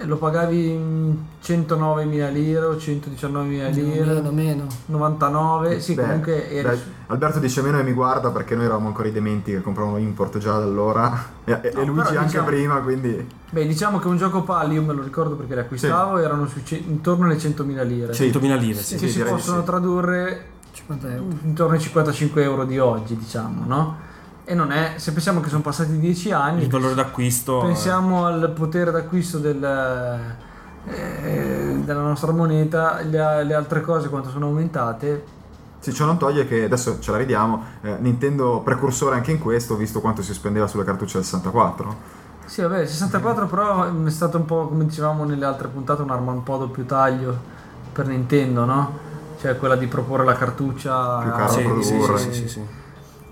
E lo pagavi mm, 109.000 lire o 119.000 lire. Meno, meno. 99, sì, Beh, comunque eri beh, Alberto dice meno e mi guarda perché noi eravamo ancora i dementi che compravano import già da allora e, e No, Luigi anche diciamo- prima, quindi Beh, diciamo che un gioco pal, io me lo ricordo perché li acquistavo, erano su ce- intorno alle 100.000 lire. Sì. 100.000 lire, sì. che sì, si possono sì. tradurre 50 euro. intorno ai 55 euro di oggi, diciamo, no? E non è, se pensiamo che sono passati 10 anni, Il valore d'acquisto. eh, pensiamo al potere d'acquisto del, eh, della nostra moneta, le, le altre cose quanto sono aumentate. Sì, ciò non toglie che adesso ce la ridiamo. eh, Nintendo precursore anche in questo, visto quanto si spendeva sulle cartucce del 64. Sì, vabbè, il 64 però è stato un po', come dicevamo nelle altre puntate, un'arma un po' a doppio taglio per Nintendo, no? Cioè quella di proporre la cartuccia Più cara a- da sì, sì, produrre. sì, sì, sì.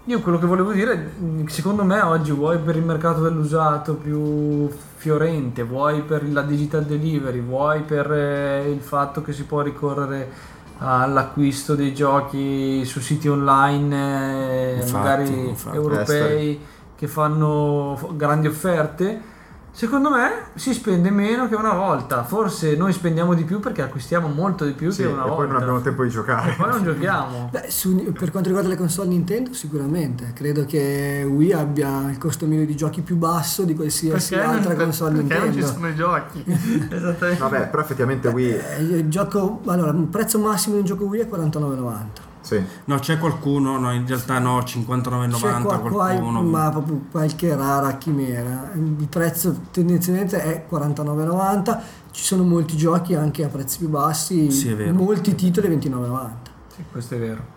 Io quello che volevo dire, mh, secondo me oggi vuoi per il mercato dell'usato più fiorente, vuoi per la digital delivery, vuoi per eh, il fatto che si può ricorrere all'acquisto dei giochi su siti online, eh, Infatti, magari infatti. europei, che fanno grandi offerte. Secondo me si spende meno che una volta, forse noi spendiamo di più perché acquistiamo molto di più Sì, che e una poi volta. non abbiamo tempo di giocare. E poi non giochiamo. Beh, su- per quanto riguarda le console Nintendo, sicuramente. Credo che Wii abbia il costo medio di giochi più basso di qualsiasi altra console perché non ci Nintendo. sono i giochi. Esattamente. Vabbè, però effettivamente Wii, Eh, il gioco, allora, il prezzo massimo di un gioco Wii è 49,90. Sì. No, c'è qualcuno, no, in realtà no, C'è 59,90 qua- qua- qualcuno. ma proprio qualche rara chimera. Il prezzo tendenzialmente è 49,90. Ci sono molti giochi anche a prezzi più bassi, Sì, è vero. molti titoli 29,90. Sì, questo è vero.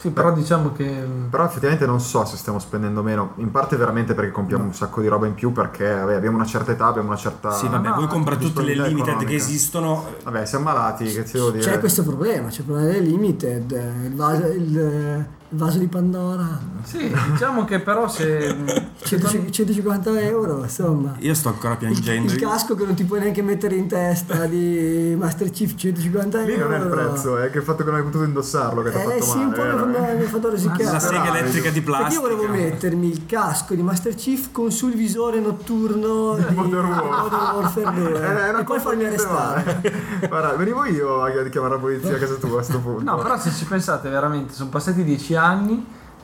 Sì, però diciamo che Però effettivamente non so se stiamo spendendo meno, in parte veramente perché compriamo un sacco di roba in più perché vabbè, abbiamo una certa età, abbiamo una certa... Sì, vabbè, no, voi comprate tutte le limited che economica. esistono. Vabbè, siamo malati, che ti devo dire? C'è questo problema, c'è il problema delle limited, eh, il il, il vaso di Pandora, sì, diciamo che però se 100 150 euro, insomma. Io sto ancora piangendo. il casco che non ti puoi neanche mettere in testa di Master Chief 150 Lì euro. non è il prezzo, è che il fatto che non hai potuto indossarlo che ti ha Eh fatto sì, male. un po' mi ha fatto- rosicare. La sega elettrica di Perché io plastica. volevo mettermi il casco di Master Chief con sul visore notturno di Modern Warfare. Modern Warfare 2 Eh, e poi farmi arrestare. Guarda, venivo io a chiamare la polizia a casa tua a questo punto. No, però se ci pensate veramente sono passati dieci anni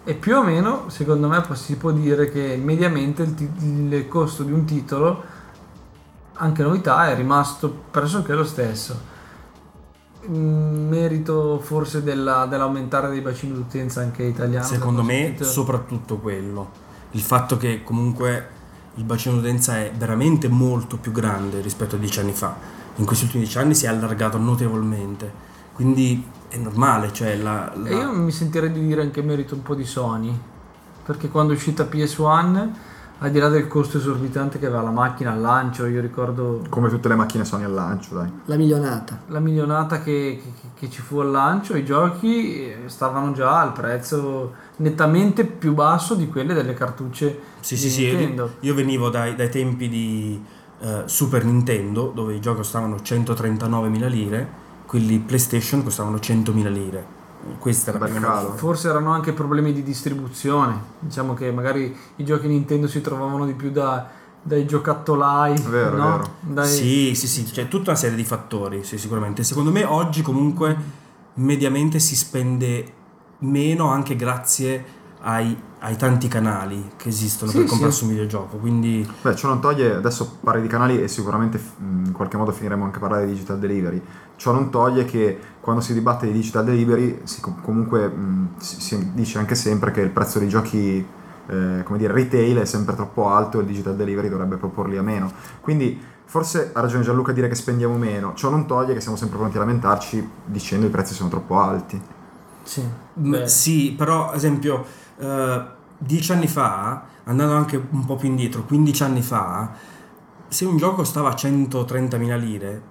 e più o meno secondo me si può dire che mediamente il, ti- il costo di un titolo, anche novità, è rimasto pressoché lo stesso. Mm, Merito forse della- dell'aumentare dei bacini d'utenza anche italiano. Secondo me, sentito. soprattutto quello. Il fatto che comunque il bacino d'utenza è veramente molto più grande rispetto a dieci anni fa. In questi ultimi dieci anni si è allargato notevolmente. Quindi è normale, cioè la, la- E io mi sentirei di dire anche merito un po' di Sony, perché quando è uscita PS1, al di là del costo esorbitante che aveva la macchina al lancio, io ricordo Come tutte le macchine Sony al lancio, dai. La milionata. la milionata che, che- che ci fu al lancio, i giochi eh, stavano già al prezzo nettamente più basso di quelle delle cartucce Sì, di sì, sì, io, Nintendo. io venivo dai, dai tempi di eh, Super Nintendo, dove i giochi costavano 139.000 lire, quelli PlayStation costavano 100.000 lire. Questa era calo. Forse erano anche problemi di distribuzione, diciamo che magari i giochi Nintendo si trovavano di più da- dai giocattolai, Vero, no? vero. Dai- Sì, sì, sì, c'è tutta una serie di fattori, sì, sicuramente. Secondo me oggi comunque mediamente si spende meno anche grazie ai, ai tanti canali che esistono Sì, per sì. comprarsi un videogioco. Quindi Beh, ciò non toglie, adesso parli di canali e sicuramente in qualche modo finiremo anche a parlare di digital delivery. Ciò non toglie che quando si dibatte di digital delivery si com- comunque mh, si, si dice anche sempre che il prezzo dei giochi eh, come dire, retail è sempre troppo alto e il digital delivery dovrebbe proporli a meno. Quindi forse ha ragione Gianluca a dire che spendiamo meno, ciò non toglie che siamo sempre pronti a lamentarci dicendo che i prezzi sono troppo alti. Sì. Beh, Sì, però, ad esempio, eh, dieci anni fa, andando anche un po' più indietro, 15 anni fa, se un gioco costava 130.000 lire,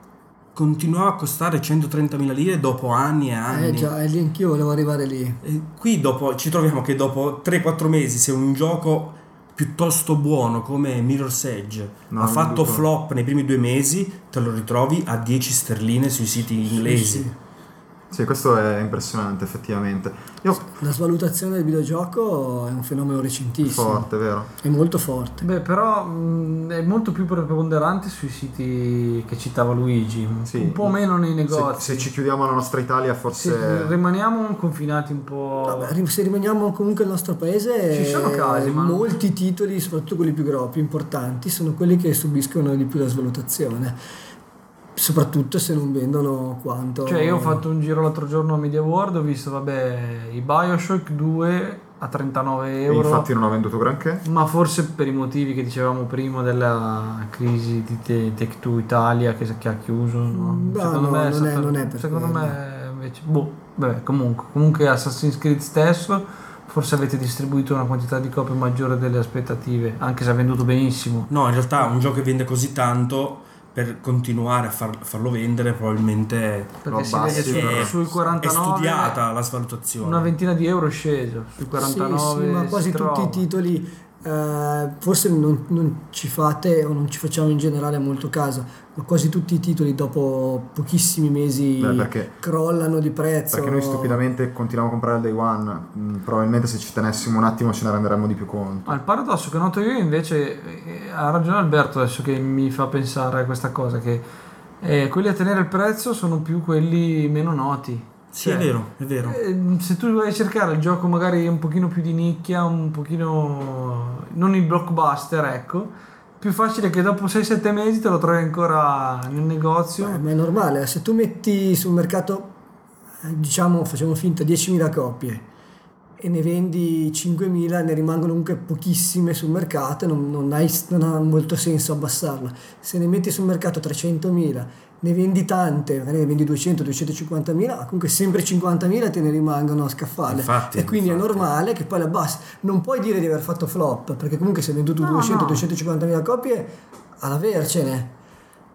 continuava a costare 130.000 lire dopo anni e anni. Eh già, e lì anch'io volevo arrivare lì. E qui dopo, ci troviamo che dopo 3-4 mesi, se un gioco piuttosto buono come Mirror's Edge No, ha fatto dico- flop nei primi due mesi, te lo ritrovi a 10 sterline sui siti inglesi. sì. Sì, questo è impressionante effettivamente. Io La svalutazione del videogioco è un fenomeno recentissimo. forte, vero? È molto forte. Beh, però mh, è molto più preponderante sui siti che citava Luigi, Sì. un po' meno nei Se, negozi. se ci chiudiamo alla nostra Italia Se forse... rimaniamo confinati un po'. Vabbè, rim- se rimaniamo comunque nel nostro paese, Ci sono casi, ma- molti titoli, soprattutto quelli più grossi, più importanti, sono quelli che subiscono di più la svalutazione. Soprattutto se non vendono quanto. Cioè, io ho fatto un giro l'altro giorno a Media World, ho visto, vabbè, i Bioshock 2 a 39 e euro. infatti non ho venduto granché. Ma forse per i motivi che dicevamo prima della crisi di Te- Tech2 Italia che, che ha chiuso, no? No, secondo no, me non è- stato- non è per secondo quello. me invece, boh, vabbè, comunque, comunque Assassin's Creed stesso, forse avete distribuito una quantità di copie maggiore delle aspettative, anche se ha venduto benissimo. No, in realtà un gioco che vende così tanto per continuare a far- farlo vendere probabilmente Perché Lo si abbassi, vede su- sui è 49 studiata la svalutazione. una ventina di euro è sceso, sui Sì, 49 sì, ma si quasi tutti trova. i titoli, eh, forse non, non ci fate o non ci facciamo in generale molto caso, ma quasi tutti i titoli dopo pochissimi mesi Beh, perché- crollano di prezzo. Perché noi stupidamente continuiamo a comprare il day one. Mm, probabilmente se ci tenessimo un attimo ce ne renderemmo di più conto. Ah, il paradosso che noto io invece, eh, ha ragione Alberto adesso che mi fa pensare a questa cosa, che eh, quelli a tenere il prezzo sono più quelli meno noti. Sì, Cioè, è vero, è vero. eh, se tu a cercare il gioco magari un pochino più di nicchia, un pochino... non il blockbuster, ecco, più facile che dopo 6-7 mesi te lo trovi ancora nel negozio. Eh, ma è normale, se tu metti sul mercato, eh, diciamo, facciamo finta 10.000 copie e ne vendi 5.000, ne rimangono comunque pochissime sul mercato e non, non hai- non ha molto senso abbassarla. Se ne metti sul mercato 300.000, ne vendi tante, magari ne vendi 200, 250.000, comunque sempre 50.000 te ne rimangono a scaffale. Infatti, e quindi infatti. è normale che poi la abbassi. Non puoi dire di aver fatto flop, perché comunque se hai venduto No, 200, no. 250.000 copie, all'avercene.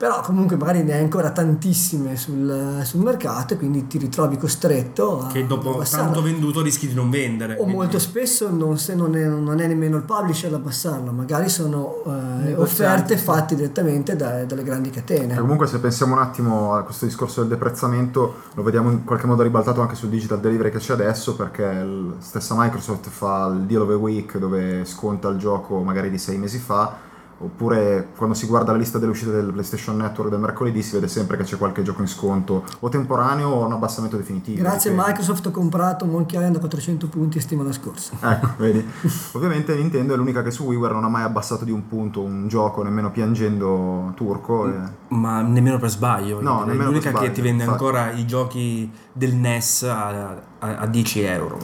Però comunque magari ne hai ancora tantissime sul, sul mercato e quindi ti ritrovi costretto a Che dopo abbassarla. tanto venduto rischi di non vendere. O quindi- molto spesso non, se non, è, non è nemmeno il publisher ad abbassarla, magari sono eh, offerte fatte direttamente da- dalle grandi catene. E comunque se pensiamo un attimo a questo discorso del deprezzamento, lo vediamo in qualche modo ribaltato anche sul digital delivery che c'è adesso, perché la stessa Microsoft fa il deal of the week dove sconta il gioco magari di sei mesi fa, oppure quando si guarda la lista delle uscite del PlayStation Network del mercoledì si vede sempre che c'è qualche gioco in sconto, o temporaneo o un abbassamento definitivo. Grazie a dipende. Microsoft ho comprato Monkey Island a 400 punti settimana scorsa. Ecco, vedi. Ovviamente Nintendo è l'unica che su WiiWare non ha mai abbassato di un punto un gioco, nemmeno piangendo turco. e- Ma nemmeno per sbaglio. No, è l'unica per che sbaglio, ti vende infatti. ancora i giochi del NES a, a- a 10 euro.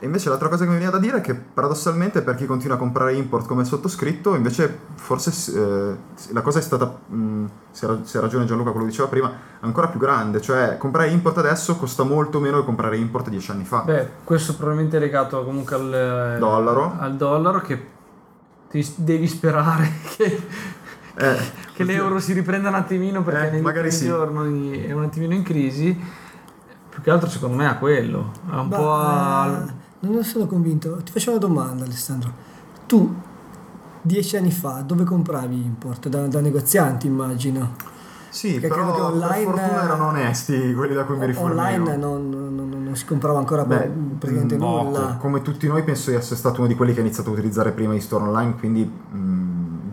E invece l'altra cosa che mi viene da dire è che paradossalmente per chi continua a comprare import come sottoscritto, invece forse eh, la cosa è stata, mh, se, ha, se ha ragione Gianluca quello che diceva prima, ancora più grande, cioè comprare import adesso costa molto meno che comprare import dieci anni fa. Beh, questo probabilmente è legato comunque al eh, Dollaro. al dollaro che ti devi sperare che, Eh, che l'euro si riprenda un attimino perché Eh, ultimi sì. giorni è un attimino in crisi. Più che altro secondo me a quello, è un Ma, po' a... eh, non ne sono convinto. Ti faccio una domanda, Alessandro. Tu, dieci anni fa, dove compravi import? Da, da negozianti, immagino. sì, Che però credo che online- per fortuna erano onesti quelli da cui mi rifornivo. Online non, non- non- non si comprava ancora Beh, praticamente poco. nulla. Come tutti noi penso di essere stato uno di quelli che ha iniziato a utilizzare prima i store online, quindi mh,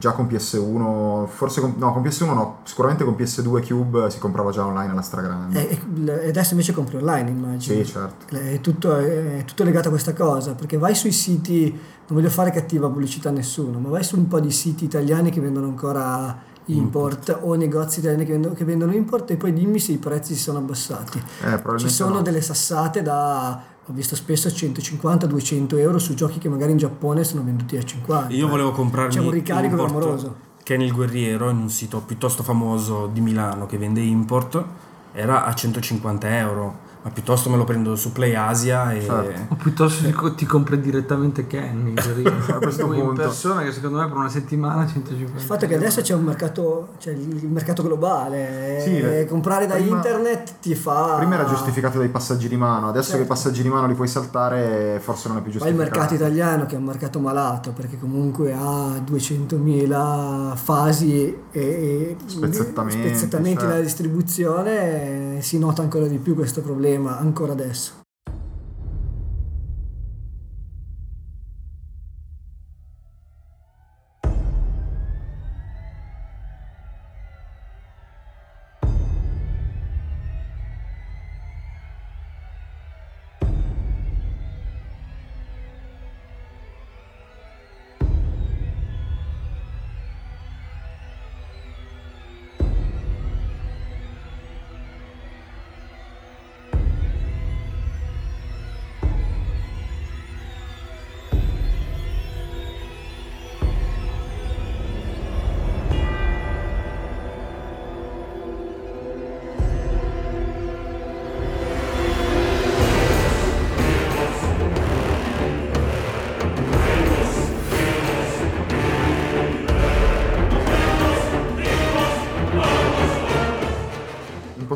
già con PS1, forse con, no, con PS1 no, sicuramente con PS2 Cube si comprava già online alla stragrande. E, e adesso invece compri online, immagino. Sì, certo. È tutto, è tutto legato a questa cosa, perché vai sui siti, non voglio fare cattiva pubblicità a nessuno, ma vai su un po' di siti italiani che vendono ancora import, o negozi italiani che vendono, che vendono import e poi dimmi se i prezzi si sono abbassati. Eh, Ci sono no. delle sassate da, ho visto spesso 150-200 euro su giochi che magari in Giappone sono venduti a 50. Io volevo comprarmi C'è un ricarico import clamoroso. Ken il Guerriero in un sito piuttosto famoso di Milano che vende import era a 150 euro ma piuttosto me lo prendo su Play Asia e Certo. O piuttosto ti, co- ti compri direttamente Kenny A questo in punto. persona che secondo me per una settimana 150 Il fatto è che adesso c'è un mercato, c'è il mercato globale, Sì, e eh, comprare da prima- internet ti fa... Prima era giustificato dai passaggi di mano, adesso che i Certo. passaggi di mano li puoi saltare forse non è più Poi il giustificato. mercato italiano che è un mercato malato perché comunque ha 200.000 fasi e, Spezzettamenti, spezzettamenti certo. nella distribuzione eh, si nota ancora di più questo problema ancora adesso.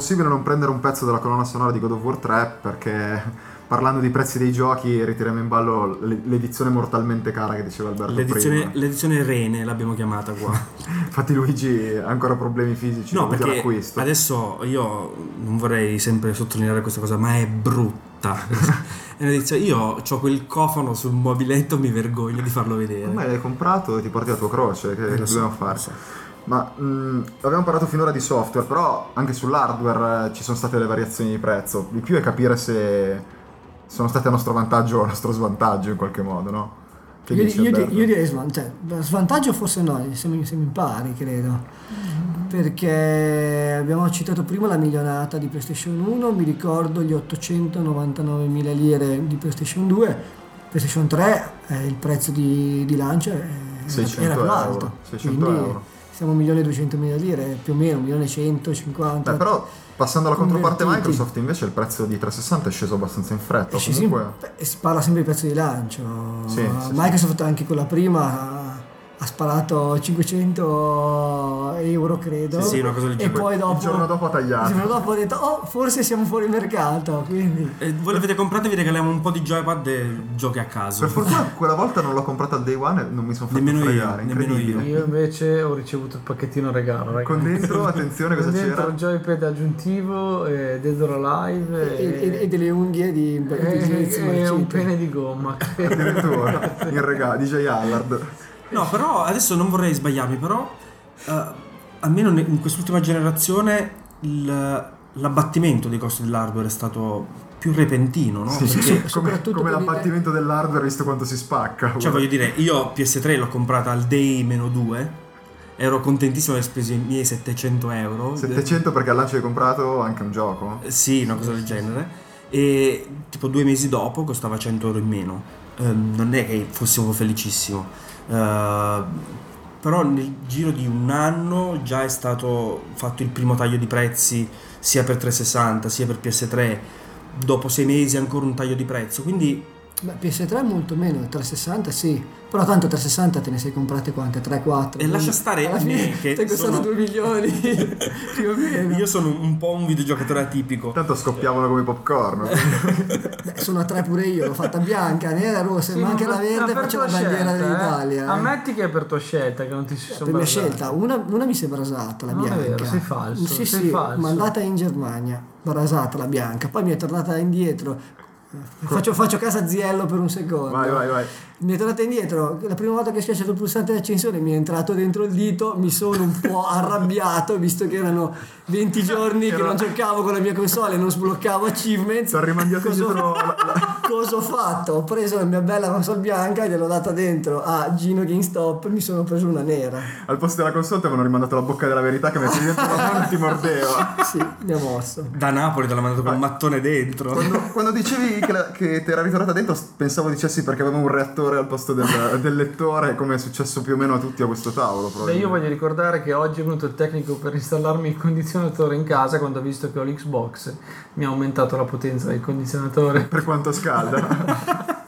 Impossibile non prendere un pezzo della colonna sonora di God of War 3 perché parlando di prezzi dei giochi ritiriamo in ballo l'edizione mortalmente cara che diceva Alberto l'edizione, prima. l'edizione Rene l'abbiamo chiamata qua Infatti Luigi ha ancora problemi fisici no perché adesso io non vorrei sempre sottolineare questa cosa ma è brutta io ho quel cofano sul mobiletto mi vergogno di farlo vedere Ormai l'hai comprato e ti porti la tua croce, che, Eh, so, dobbiamo lo fare? so. Ma mh, abbiamo parlato finora di software, però anche sull'hardware eh, ci sono state le variazioni di prezzo. Di più è capire se sono state a nostro vantaggio o a nostro svantaggio in qualche modo, no? Che Io, dici, io, io direi svan- cioè, svantaggio forse no, siamo, siamo in pari credo. Perché abbiamo citato prima la milionata di PlayStation 1, mi ricordo gli 899.000 lire di PlayStation 2, PlayStation 3 eh, il prezzo di, di lancio 600 era più alto. 600 quindi euro. Siamo a 1.200.000 lire, più o meno 1.150.000. Beh, però passando alla controparte. Microsoft invece il prezzo di 360 è sceso abbastanza in fretta. Eh, sì, Comunque, beh, si parla sempre di prezzo di lancio. Sì, sì, sì. Microsoft anche con la prima ha, ha sparato 500 euro, credo. Sì, sì, una cosa E poi dopo, il giorno dopo ha tagliato. il giorno dopo ha detto, oh, forse siamo fuori mercato. Quindi E voi l'avete comprata e vi regaliamo un po' di joypad e giochi a caso Per fortuna quella volta non l'ho comprata al day one e non mi sono fatto Nemmeno io, fregare. nemmeno incredibile. io invece ho ricevuto il pacchettino regalo ragazzi. Con dentro, attenzione, cosa dentro c'era? un joypad aggiuntivo e Dead or Alive e, e- e delle unghie di, di e- e un pene di gomma Addirittura in regalo, DJ Allard. No, però adesso non vorrei sbagliarmi, però eh, almeno in quest'ultima generazione il- l'abbattimento dei costi dell'hardware è stato più repentino, no? Sì, Perché, sì, come, soprattutto come l'abbattimento dell'hardware visto quanto si spacca. cioè voglio dire, io PS3 l'ho comprata al day meno 2, ero contentissimo di aver speso i miei 700 euro. 700 perché al lancio hai comprato anche un gioco? Sì, una cosa del genere. E tipo due mesi dopo costava 100 euro in meno. Ehm, non è che fossimo felicissimo. Eh, però nel giro di un anno già è stato fatto il primo taglio di prezzi sia per 360 sia per PS3. Dopo sei mesi ancora un taglio di prezzo. Quindi Beh, PS3 molto meno, 360 sì, però tanto 360 te ne sei comprate quante? 3-4? E lascia stare alla me, fine che ti è costato sono- 2 milioni più o meno. io sono un po' un videogiocatore atipico. Tanto scoppiavano come popcorn. Beh, sono a 3 pure io, l'ho fatta bianca, nera, rossa, Sì, ma anche la verde per faccio la bandiera scelta, eh. dell'Italia. eh. Ammetti che è per tua scelta, che non ti si sono per mia scelta, una, una mi si è brasata, la Non è bianca. vero, sei falso, Sì, sei sì, falso. mandata in Germania, brasata la bianca, poi mi è tornata indietro Faccio, faccio casa Ziello per un secondo. Vai, vai, vai. Mi è tornata indietro, la prima volta che ho schiacciato il pulsante di accensione mi è entrato dentro il dito, mi sono un po' arrabbiato visto che erano 20 giorni che non giocavo con la mia console e non sbloccavo achievements. Ho rimandato dietro la- Cosa ho fatto? Ho preso la mia bella console bianca e gliel'ho data dentro a Gino GameStop e mi sono preso una nera. Al posto della console ti avevano rimandato la bocca della verità che metti dentro la mano e ti mordeva. Sì, mi ha mosso. Da Napoli te l'ha mandato con un mattone dentro. Quando, quando dicevi che, la- che ti era ritornata dentro, pensavo dicessi perché aveva un reattore al posto del, del lettore, come è successo più o meno a tutti a questo tavolo. Beh, io voglio ricordare che oggi è venuto il tecnico per installarmi il condizionatore in casa quando ha visto che ho l'Xbox mi ha aumentato la potenza del condizionatore. Per quanto scalda.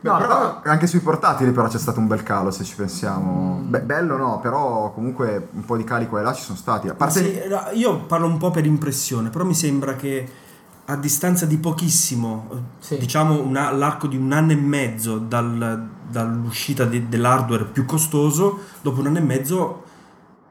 Beh, No, però anche sui portatili però c'è stato un bel calo se ci pensiamo. Beh, bello no, però comunque un po' di cali qua e là ci sono stati. A parte Sì, no, io parlo un po' per impressione, però mi sembra che a distanza di pochissimo, Sì. diciamo una- l'arco di un anno e mezzo dal- dall'uscita de- dell'hardware più costoso, dopo un anno e mezzo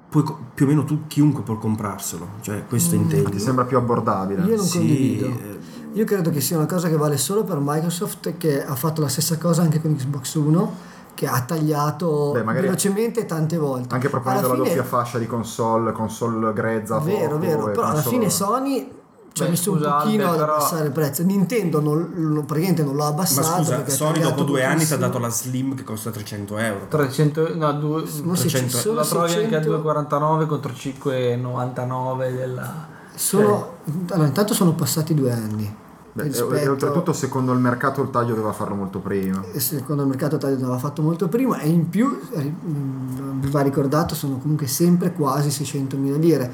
puoi più o meno tu chiunque può comprarselo, cioè questo intendo. ti sembra più abbordabile. Io non Sì, condivido. eh, Io credo che sia una cosa che vale solo per Microsoft che ha fatto la stessa cosa anche con Xbox One che ha tagliato Beh, velocemente tante volte. Anche proponendo Alla la fine- doppia fascia di console, console grezza. Vero, vero, però alla fine Sony ci ha Beh, messo scusa, un pochino Albe, ad però- abbassare il prezzo. Nintendo non, non- praticamente non l'ha ma abbassato. scusa, perché ha Sony dopo due anni ti ha dato la Slim che costa 300 euro. 300, no, due, Non si- 300, solo la trovi anche a 600 2,49 contro 5,99 della... Sono, allora, intanto sono passati due anni. Beh, e- rispetto- E oltretutto secondo il mercato il taglio doveva farlo molto prima. e secondo il mercato taglio l'aveva fatto molto prima e in più eh, vi va ricordato sono comunque sempre quasi 600.000 lire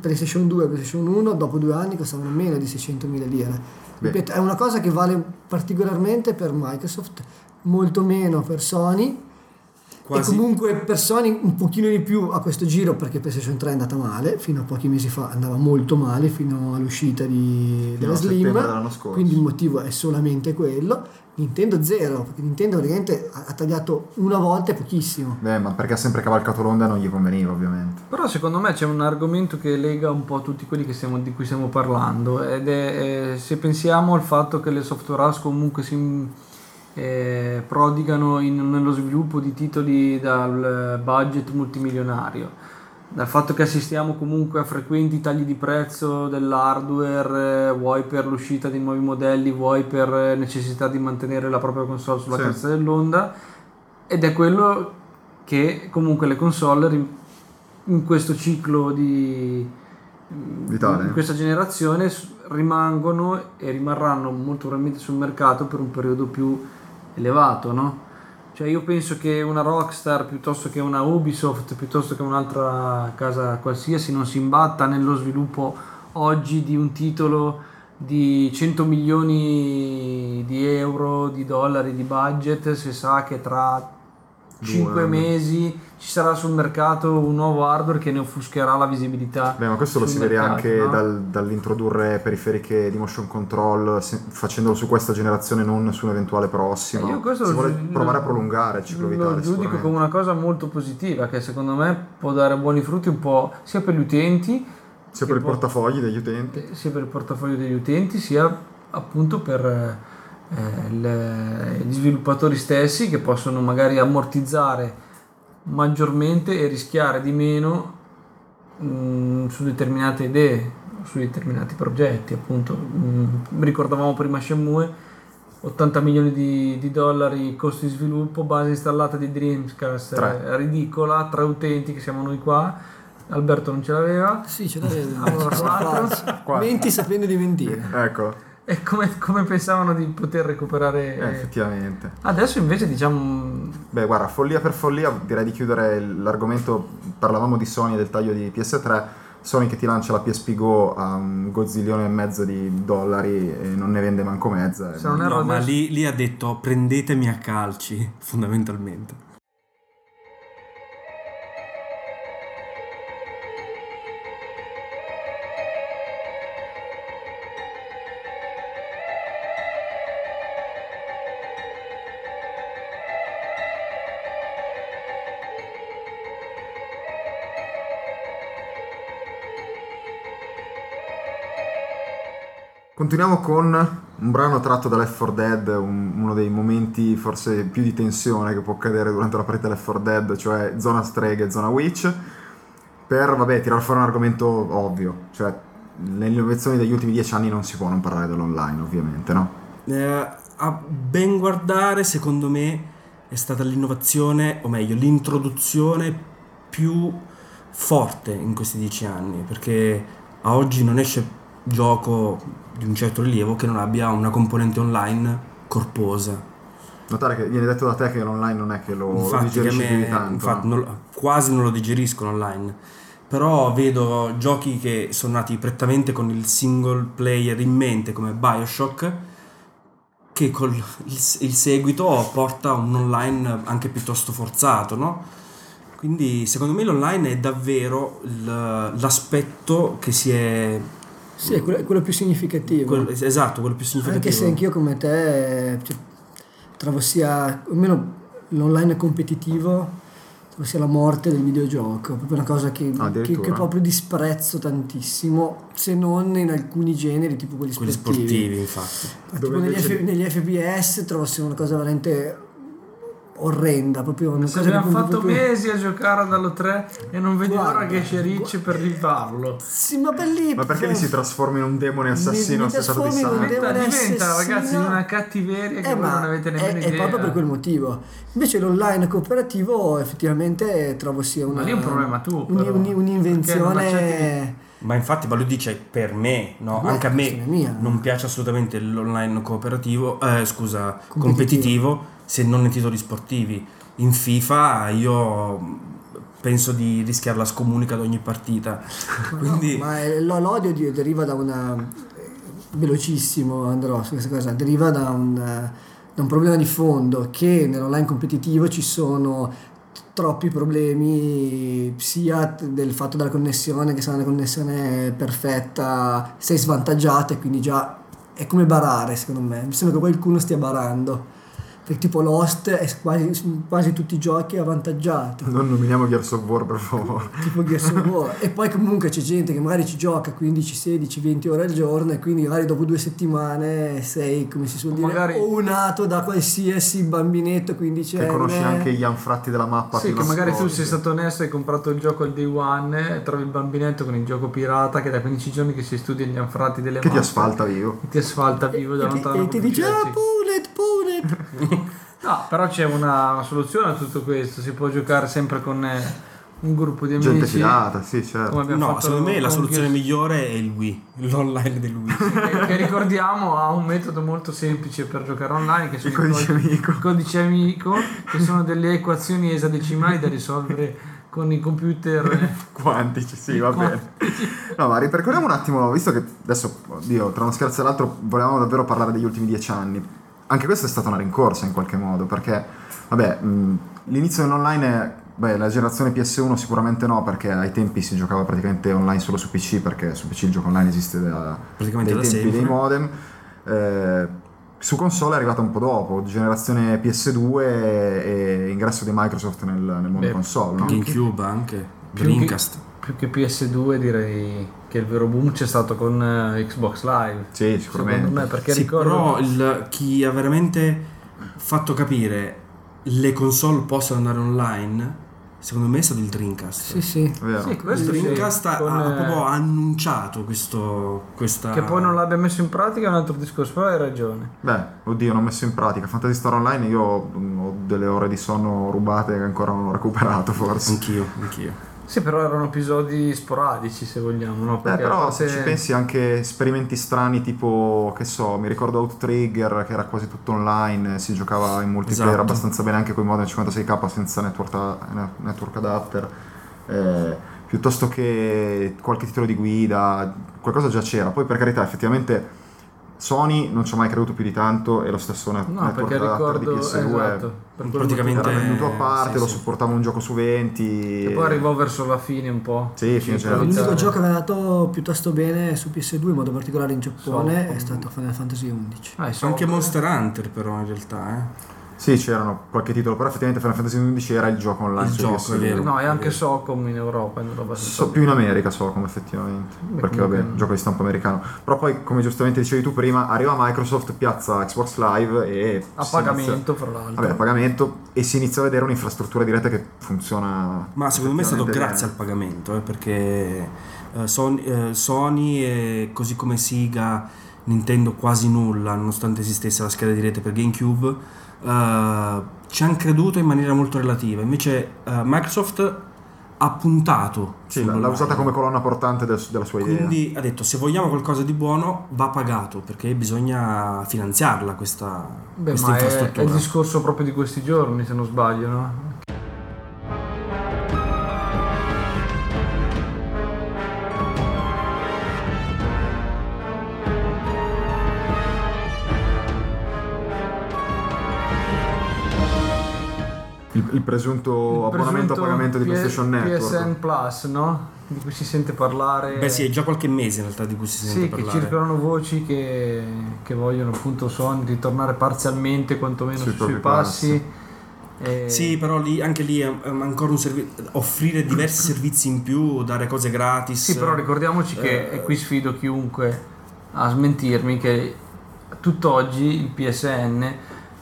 PlayStation 2 e PlayStation 1 dopo due anni costavano meno di 600.000 lire. Ripeto, è una cosa che vale particolarmente per Microsoft molto meno per Sony Quasi. e comunque per Sony un pochino di più a questo giro perché PlayStation 3 è andata male fino a pochi mesi fa andava molto male fino all'uscita di, della Slim quindi il motivo è solamente quello Nintendo zero perché Nintendo praticamente ha tagliato una volta e pochissimo Beh, ma perché ha sempre cavalcato l'onda e non gli conveniva, ovviamente. Però secondo me c'è un argomento che lega un po' tutti quelli che stiamo- di cui stiamo parlando ed è eh, se pensiamo al fatto che le software house comunque si eh, prodigano in- nello sviluppo di titoli dal budget multimilionario, dal fatto che assistiamo comunque a frequenti tagli di prezzo dell'hardware, eh, vuoi per l'uscita di nuovi modelli, vuoi per eh, necessità di mantenere la propria console sulla Sì. cresta dell'onda, ed è quello che comunque le console in questo ciclo di Vitale. in questa generazione rimangono e rimarranno molto probabilmente sul mercato per un periodo più elevato, no? Cioè io penso che una Rockstar piuttosto che una Ubisoft, piuttosto che un'altra casa qualsiasi non si imbatta nello sviluppo oggi di un titolo di 100 milioni di euro, di dollari di budget se sa che tra 5 anni. mesi ci sarà sul mercato un nuovo hardware che ne offuscherà la visibilità. Beh, ma questo lo si vede anche no? dal- dall'introdurre periferiche di motion control, se- facendolo su questa generazione, non su un'eventuale prossima. Eh, Io questo si lo vuole giu- provare a prolungare il ciclo lo vitale. giudico sicuramente. come una cosa molto positiva che secondo me può dare buoni frutti un po' sia per gli utenti Sia per il può- portafogli degli utenti. sia per il portafoglio degli utenti sia appunto per eh, le- gli sviluppatori stessi che possono magari ammortizzare maggiormente e rischiare di meno mh, su determinate idee su determinati progetti appunto Mh, ricordavamo prima Shenmue 80 milioni di, di dollari costo di sviluppo base installata di Dreamcast Tre. eh, ridicola tre utenti che siamo noi qua Alberto non ce l'aveva sì ce Allora. Quattro. menti sapendo di mentire Ecco, E come, come pensavano di poter recuperare? eh, effettivamente. Adesso invece diciamo... Beh, guarda, follia per follia, direi di chiudere l'argomento. Parlavamo di Sony e del taglio di PS3. Sony che ti lancia la PSP Go a un gozzilione e mezzo di dollari e non ne vende manco mezza. No, ma lì, lì ha detto prendetemi a calci, fondamentalmente. Continuiamo con un brano tratto da Left 4 Dead, un- uno dei momenti forse più di tensione che può accadere durante la partita Left 4 Dead, cioè zona streghe e zona witch, per, vabbè, tirare fuori un argomento ovvio, cioè nelle innovazioni degli ultimi dieci anni non si può non parlare dell'online, ovviamente, no? Eh, a ben guardare, secondo me, è stata l'innovazione, o meglio, l'introduzione più forte in questi dieci anni, perché a oggi non esce gioco di un certo rilievo che non abbia una componente online corposa. Notare che viene detto da te che l'online non è che lo, lo infatti, a digerisci più di me, tanto. infatti no? non lo- quasi non lo digeriscono online. Però vedo giochi che sono nati prettamente con il single player in mente, come Bioshock, che col il, il seguito porta un online anche piuttosto forzato, no? Quindi secondo me l'online è davvero l'aspetto che si è... Sì, è quello, è quello più significativo. quello- esatto, quello più significativo. Anche se anch'io come te cioè, trovo sia, almeno l'online competitivo, trovo sia la morte del videogioco, proprio una cosa che, Ah, che, che proprio disprezzo tantissimo, se non in alcuni generi, tipo quelli Quelli sportivi. sportivi, infatti. Tipo negli, F- negli FPS trovo sia una cosa veramente orrenda, proprio una Se cosa che abbiamo proprio- fatto mesi a giocare ad Halo 3 e non vedi Guarda, l'ora che esce Rich per rifarlo. Sì, ma per lì... Ma perché mi si trasforma in un demone Mi- assassino mi di trasformi in un sangue? demone Diventa, assassino. ragazzi una cattiveria che Eh, voi ma non avete è, nemmeno è idea. proprio per quel motivo. Invece l'online cooperativo effettivamente trovo sia una, Ma lì è un problema tuo, un- un- un'invenzione... Ma infatti, ma lo dice per me, no? Beh, Anche a me non piace assolutamente l'online cooperativo, eh, scusa, Competitivo. competitivo, se non nei titoli sportivi. In FIFA io penso di rischiare la scomunica ad ogni partita. Quindi, Ma è- lo- l'odio di- deriva da una... eh, velocissimo andrò su questa cosa, deriva da un, eh, da un problema di fondo che nell'online competitivo ci sono troppi problemi sia del fatto della connessione che se una connessione perfetta sei svantaggiata e quindi già è come barare secondo me mi sembra che qualcuno stia barando tipo Lost è quasi, su quasi tutti i giochi avvantaggiato Non nominiamo Gears of War, per favore. tipo Gears of War. e poi comunque c'è gente che magari ci gioca 15, 16, 20 ore al giorno e quindi magari dopo due settimane sei, come si suol O dire, magari- unato da qualsiasi bambinetto 15 Che conosci anche gli anfratti della mappa. Sì, che magari tu nascosti. sei stato onesto e hai comprato il gioco al day one e trovi il bambinetto con il gioco pirata che da 15 giorni che si studia gli anfratti delle Che ti mappe. asfalta vivo. Ti asfalta vivo da e, ti- lontano. e ti dice ah No, però c'è una, soluzione a tutto questo. Si può giocare sempre con eh, un gruppo di amici. Gente fidata, sì, certo. no, fatto secondo me la soluzione Gears- migliore è il Wii, l'online del Wii. che, che ricordiamo ha un metodo molto semplice per giocare online che sono Il codice i codi- amico. il codice amico che sono delle equazioni esadecimali da risolvere con i computer eh, Quantici, sì, va bene. No, ma ripercorriamo un attimo, visto che adesso, oddio, tra uno scherzo e l'altro, volevamo davvero parlare degli ultimi dieci anni. Anche questa è stata una rincorsa in qualche modo, perché, vabbè, mh, l'inizio dell'online è... Beh, la generazione PS1 sicuramente no, perché ai tempi si giocava praticamente online solo su PC, perché su PC il gioco online esiste da, Praticamente dai da tempi dei sempre. modem. Eh, su console è arrivata un po' dopo, generazione PS2 e ingresso di Microsoft nel, nel mondo Beh, console, no? GameCube anche, Più Dreamcast. più che PS2 direi che il vero boom c'è stato con eh, Xbox Live. Sì, sicuramente. Secondo me perché Sì, ricordo però il- chi ha veramente fatto capire le console possono andare online, secondo me è stato il Dreamcast. sì sì vero. Sì, Il questo sì, Dreamcast ha, con, ha eh, proprio annunciato questo, questa... che poi non l'abbia messo in pratica è un altro discorso, però hai ragione. Beh, oddio, non ho messo in pratica. Fantasy Star Online io mm, ho delle ore di sonno rubate che ancora non ho recuperato, forse. Anch'io, anch'io. Sì, però erano episodi sporadici se vogliamo, no? Beh, Perché però a se ci pensi anche esperimenti strani tipo, che so, mi ricordo Outrigger che era quasi tutto online, si giocava in multiplayer Esatto. abbastanza bene anche con i modem 56k senza network, a- network adapter. Eh, piuttosto che qualche titolo di guida, qualcosa già c'era. Poi per carità, effettivamente Sony non ci ha mai creduto più di tanto e lo stesso net- No, network perché adapter di ricordo PS2 esatto, per Praticamente- era venduto a parte, sì, lo supportava un gioco su 20. E poi arrivò verso la fine un po'. Sì, fine Sì, c'era. l'unico gioco che è andato piuttosto bene su PS2 in modo particolare in Giappone So. è stato Final Fantasy XI Ah, so- Anche Monster Hunter però in realtà, eh. Sì, c'erano qualche titolo, però effettivamente Final Fantasy XI era il gioco online. Il gioco, PS2. è vero. No, e anche Socom in Europa, in Europa So, più in America Socom effettivamente, Beh, perché comunque- vabbè, gioco di stampo americano. Però poi, come giustamente dicevi tu prima, arriva Microsoft, piazza Xbox Live e... a pagamento, inizia- fra l'altro. Vabbè, a pagamento e si inizia a vedere un'infrastruttura diretta che funziona. Ma secondo me è stato grazie al bene. pagamento, eh, perché eh, Sony, eh, Sony così come Sega, Nintendo quasi nulla, nonostante esistesse la scheda di rete per GameCube, eh, ci hanno creduto in maniera molto relativa. Invece eh, Microsoft ha puntato Sì, l'ha- usata come colonna portante del- della sua idea. Quindi ha detto se vogliamo qualcosa di buono va pagato perché bisogna finanziarla questa, Beh, questa ma è, è infrastruttura. il discorso proprio di questi giorni, se non sbaglio, no? Il, il presunto Il abbonamento a presunto pagamento di P- PlayStation Network. PSN Plus, no? Di cui si sente parlare. Beh sì, è già qualche mese in realtà di cui si sente Sì, che parlare. circolano voci che, che vogliono appunto Sony ritornare parzialmente quantomeno Sui sui, passi. E- Sì, però lì, anche lì ancora un servizio. offrire diversi servizi in più, dare cose gratis. Sì, però ricordiamoci che, Eh, e qui sfido chiunque a smentirmi, che tutt'oggi il PSN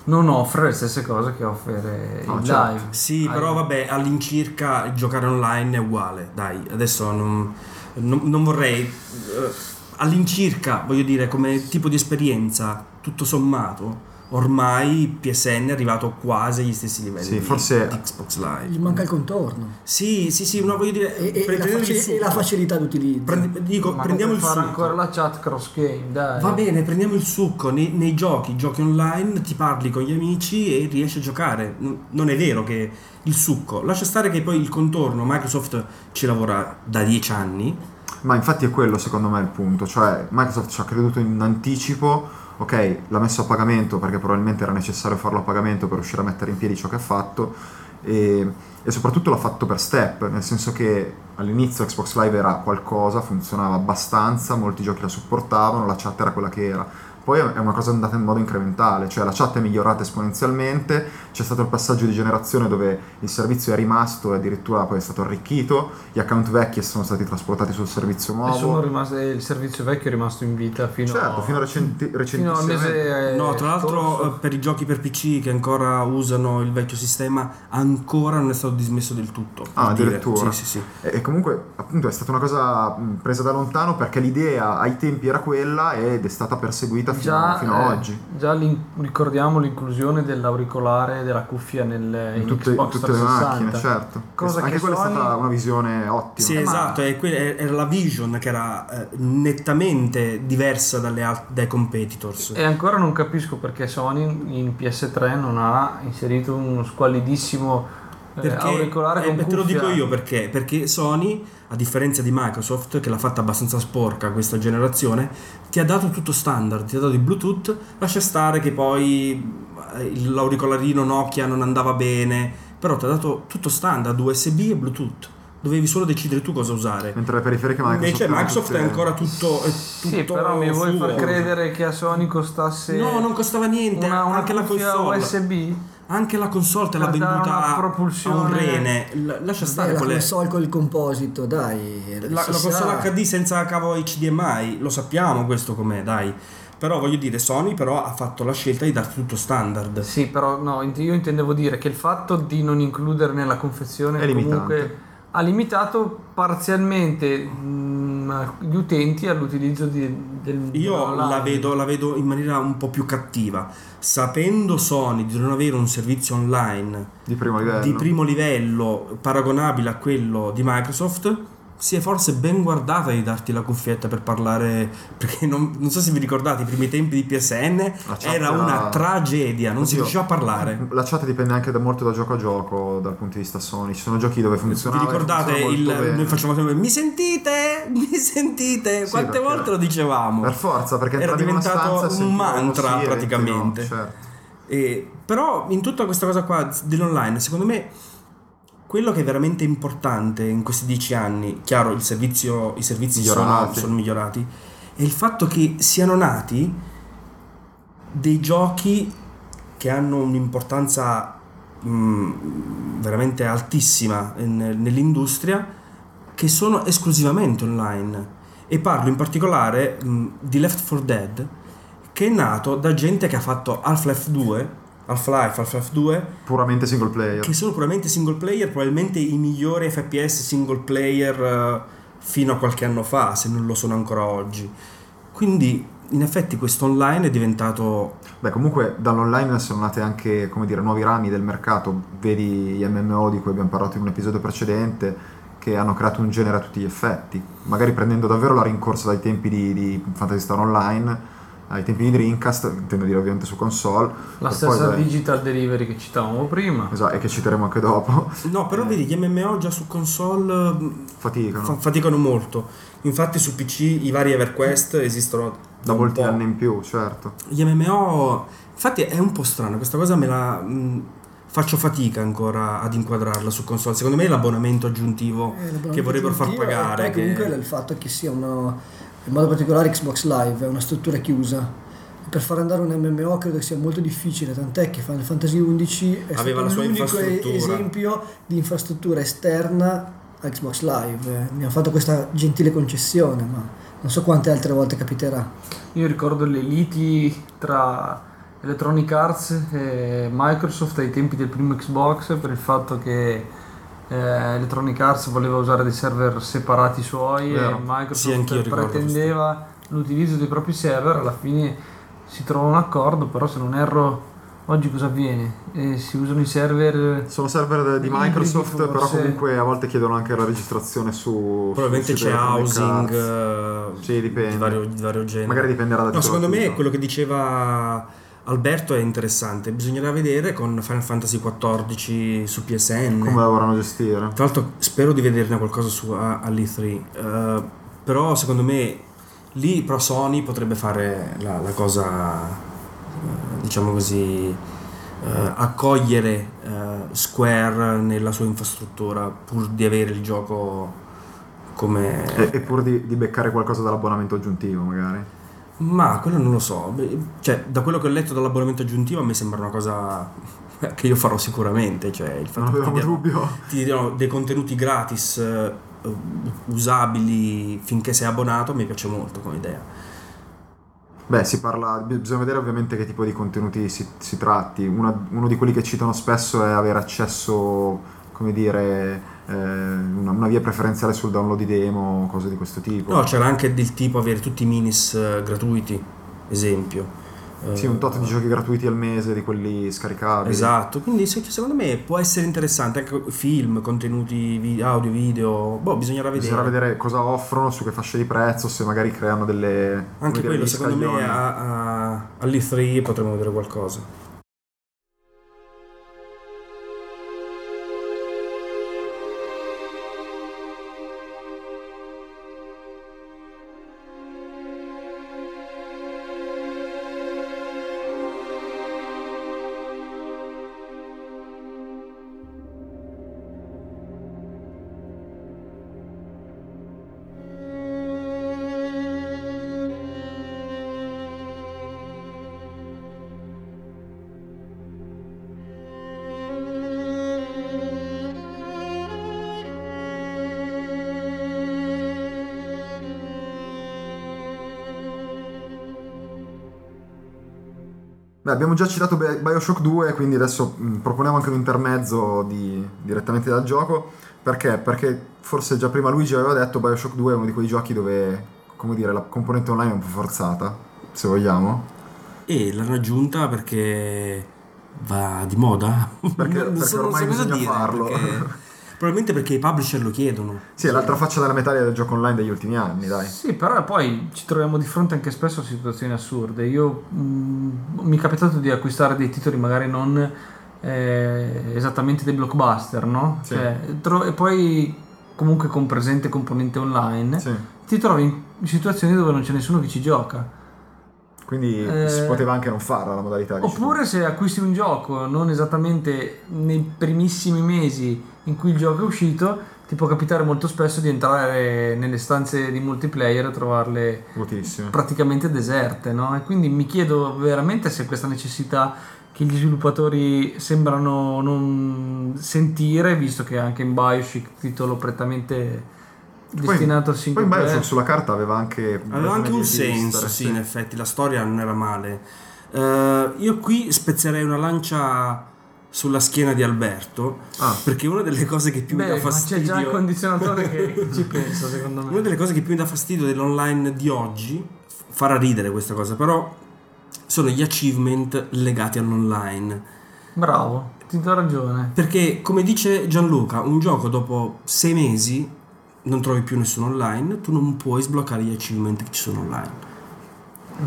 non offre le stesse cose che offre No, il certo. live. Sì, Ah, però vabbè, all'incirca giocare online è uguale. Dai, adesso non, non- non vorrei. eh, all'incirca, voglio dire, come tipo di esperienza, tutto sommato, ormai PSN è arrivato quasi agli stessi livelli Sì, di, forse- di Xbox Gli Live. manca il contorno Sì, sì, sì, no, voglio dire. e, e la, faci- e la facilità d'utilizzo. Prendi- dico, Ma prendiamo il succo. ancora la chat cross game, dai. Va bene, prendiamo il succo nei, nei giochi, giochi online, ti parli con gli amici e riesci a giocare. Non è vero che il succo, lascia stare che poi il contorno, Microsoft ci lavora da dieci anni. Ma infatti è quello secondo me il punto, cioè Microsoft ci ha creduto in anticipo, ok, l'ha messo a pagamento perché probabilmente era necessario farlo a pagamento per riuscire a mettere in piedi ciò che ha fatto e, e soprattutto l'ha fatto per step, nel senso che all'inizio Xbox Live era qualcosa, funzionava abbastanza, molti giochi la supportavano, la chat era quella che era. Poi è una cosa andata in modo incrementale, cioè la chat è migliorata esponenzialmente, c'è stato il passaggio di generazione dove il servizio è rimasto e addirittura poi è stato arricchito, gli account vecchi sono stati trasportati sul servizio E nuovo. sono rimaste- il servizio vecchio è rimasto in vita fino, Certo, fino a recenti, fino al mese. No, tra l'altro scorso. eh, per i giochi per PC che ancora usano il vecchio sistema ancora non è stato dismesso del tutto. Ah, dire. addirittura. Sì, sì, sì. E comunque, appunto, è stata una cosa mh, presa da lontano perché l'idea ai tempi era quella ed è stata perseguita fino, Già, fino a eh, oggi. già ricordiamo l'inclusione dell'auricolare e della cuffia nel, In in tutte, in Xbox tutte le 360. macchine, certo. Cosa Anche che quella è Sony- stata una visione ottima. Sì, ma- esatto, que- era la Vision che era eh, nettamente diversa dalle al- dai competitors. E ancora non capisco perché Sony in PS3 non ha inserito uno squallidissimo eh, Perché, auricolare eh, con beh, te lo dico io perché, perché Sony, a differenza di Microsoft, che l'ha fatta abbastanza sporca questa generazione, ti ha dato tutto standard, ti ha dato il Bluetooth, lascia stare che poi eh, l'auricolarino Nokia non andava bene, però ti ha dato tutto standard, USB e Bluetooth, dovevi solo decidere tu cosa usare. Mentre le periferiche Microsoft. Invece Microsoft tutte- è ancora tutto, è Sì, tutto però mi vuoi far credere che a Sony costasse No, non costava niente, una, una anche la cuffia console. USB? Anche la console te l'ha venduta a- un rene. L- lascia Vabbè, stare la quelle. console con il composito, dai. La, la console. HD senza cavo HDMI, lo sappiamo questo com'è, dai. Però voglio dire, Sony però ha fatto la scelta di darti tutto standard. Sì, però no, io intendevo dire che il fatto di non includere nella confezione È comunque ha limitato parzialmente gli utenti all'utilizzo di, del Io la vedo, la vedo in maniera un po' più cattiva. Sapendo Sony di non avere un servizio online Di primo livello. di primo livello paragonabile a quello di Microsoft, si è forse ben guardata di darti la cuffietta per parlare. Perché non, non so se vi ricordate, i primi tempi di PSN era una tragedia, non si Oddio. riusciva a parlare. La chat dipende anche da molto da gioco a gioco dal punto di vista Sony. Ci sono giochi dove Vi funzionava. e ricordate funziona il, noi facciamo sempre mi sentite? Mi sentite? Sì, Quante volte lo dicevamo? Per forza, perché Era diventato un mantra sì praticamente. no, certo. E- però in tutta questa cosa qua dell'online, secondo me quello che è veramente importante in questi dieci anni, chiaro il servizio, i servizi sono, Migliorati. sono migliorati, è il fatto che siano nati dei giochi che hanno un'importanza mh, veramente altissima in- nell'industria che sono esclusivamente online. E parlo in particolare mh, di Left 4 Dead, che è nato da gente che ha fatto Half-Life 2, Half-Life, Half-Life 2, Puramente single player. che sono puramente single player, probabilmente i migliori FPS single player eh, fino a qualche anno fa, se non lo sono ancora oggi. Quindi, in effetti, questo online è diventato. Beh, comunque dall'online sono nate anche, come dire, nuovi rami del mercato. Vedi gli MMO di cui abbiamo parlato in un episodio precedente, che hanno creato un genere a tutti gli effetti. Magari prendendo davvero la rincorsa dai tempi di, di Fantasy Star Online, ai tempi di Dreamcast, intendo dire ovviamente su console. La stessa poi, beh, digital delivery che citavamo prima. Esatto, e che citeremo anche dopo. No, però vedi, gli MMO già su console mh, Faticano. fa- faticano molto. Infatti, su PC i vari EverQuest esistono da molti anni in più, certo. Gli MMO, infatti, è un po' strano. Questa cosa me la. mh, faccio fatica ancora ad inquadrarla su console. Secondo me è l'abbonamento aggiuntivo Eh, l'abbonamento che vorrebbero far aggiuntivo, pagare. E poi che- comunque il fatto che sia una, in modo particolare Xbox Live, è una struttura chiusa. Per far andare un MMO credo che sia molto difficile, tant'è che Final Fantasy XI è Aveva stato l'unico esempio di infrastruttura esterna a Xbox Live. Mi hanno fatto questa gentile concessione, ma non so quante altre volte capiterà. Io ricordo le liti tra Electronic Arts e Microsoft ai tempi del primo Xbox per il fatto che eh, Electronic Arts voleva usare dei server separati suoi Vero. e Microsoft Sì, pretendeva l'utilizzo dei propri server. Alla fine si trova un accordo, però se non erro oggi cosa avviene? Eh, si usano i server Sono server di Microsoft, però forse. comunque a volte chiedono anche la registrazione su. Probabilmente sito c'è housing eh, Sì, dipende. Di, vario, di vario genere. Magari dipenderà da No, secondo me quello che diceva Alberto è interessante. Bisognerà vedere con Final Fantasy XIV su PSN. Come la vorranno gestire? Tra l'altro spero di vederne qualcosa su a- all'E3. eh, però secondo me lì però Sony potrebbe fare la, la cosa, eh, diciamo così, eh, accogliere Square nella sua infrastruttura pur di avere il gioco come... E, e pur di, di beccare qualcosa dall'abbonamento aggiuntivo, magari. Ma quello non lo so, cioè da quello che ho letto dall'abbonamento aggiuntivo a me sembra una cosa che io farò sicuramente, cioè il Non fatto che ti dubbio. ti diano dei contenuti gratis eh, usabili finché sei abbonato mi piace molto come idea. Beh, si parla. bi- Bisogna vedere ovviamente che tipo di contenuti si, si tratti. Una- uno di quelli che citano spesso è avere accesso, come dire, una, una via preferenziale sul download di demo, cose di questo tipo. No, c'era anche del tipo avere tutti i minis eh, gratuiti, esempio. Eh, Sì, un tot di giochi gratuiti al mese, di quelli scaricabili. Esatto, quindi se- secondo me può essere interessante anche film, contenuti audio, video, boh, bisognerà vedere. Bisognerà vedere cosa offrono, su che fasce di prezzo, se magari creano delle. Anche quello, secondo me, a, a, all'E3 potremmo vedere qualcosa. Abbiamo già citato Bi- Bioshock 2, quindi adesso mh, proponiamo anche un intermezzo di- direttamente dal gioco. Perché? Perché forse già prima Luigi aveva detto Bioshock 2 è uno di quei giochi dove, come dire, la componente online è un po' forzata, se vogliamo. E l'hanno aggiunta perché va di moda. Perché- Non perché so- non ormai so cosa bisogna dire, farlo. perché- probabilmente perché i publisher lo chiedono. Sì, è l'altra faccia della medaglia del gioco online degli ultimi anni, dai. Sì, però poi ci troviamo di fronte anche spesso a situazioni assurde. Io mh, mi è capitato di acquistare dei titoli magari non eh, esattamente dei blockbuster, no? Sì. Cioè, tro- e poi comunque con presente componente online, Sì. ti trovi in situazioni dove non c'è nessuno che ci gioca. Quindi Eh, si poteva anche non farla la modalità. dici tu. Oppure se acquisti un gioco non esattamente nei primissimi mesi in cui il gioco è uscito, ti può capitare molto spesso di entrare nelle stanze di multiplayer e trovarle Vuotissime. praticamente deserte, no? E quindi mi chiedo veramente se questa necessità che gli sviluppatori sembrano non sentire, visto che anche in Bioshock, titolo prettamente destinato al Poi single in Bioshock sulla carta aveva anche... Aveva anche un senso, sì, in effetti, la storia non era male. Eh, io qui spezzerei una lancia sulla schiena di Alberto, Ah. perché una delle cose che più mi Beh, dà ma c'è fastidio... già il condizionatore che ci pensa, secondo Una me. delle cose che più mi dà fastidio dell'online di oggi, farà ridere questa cosa, però sono gli achievement legati all'online. Bravo, ti do ragione. Perché, come dice Gianluca, un gioco dopo sei mesi non trovi più nessuno online, tu non puoi sbloccare gli achievement che ci sono online.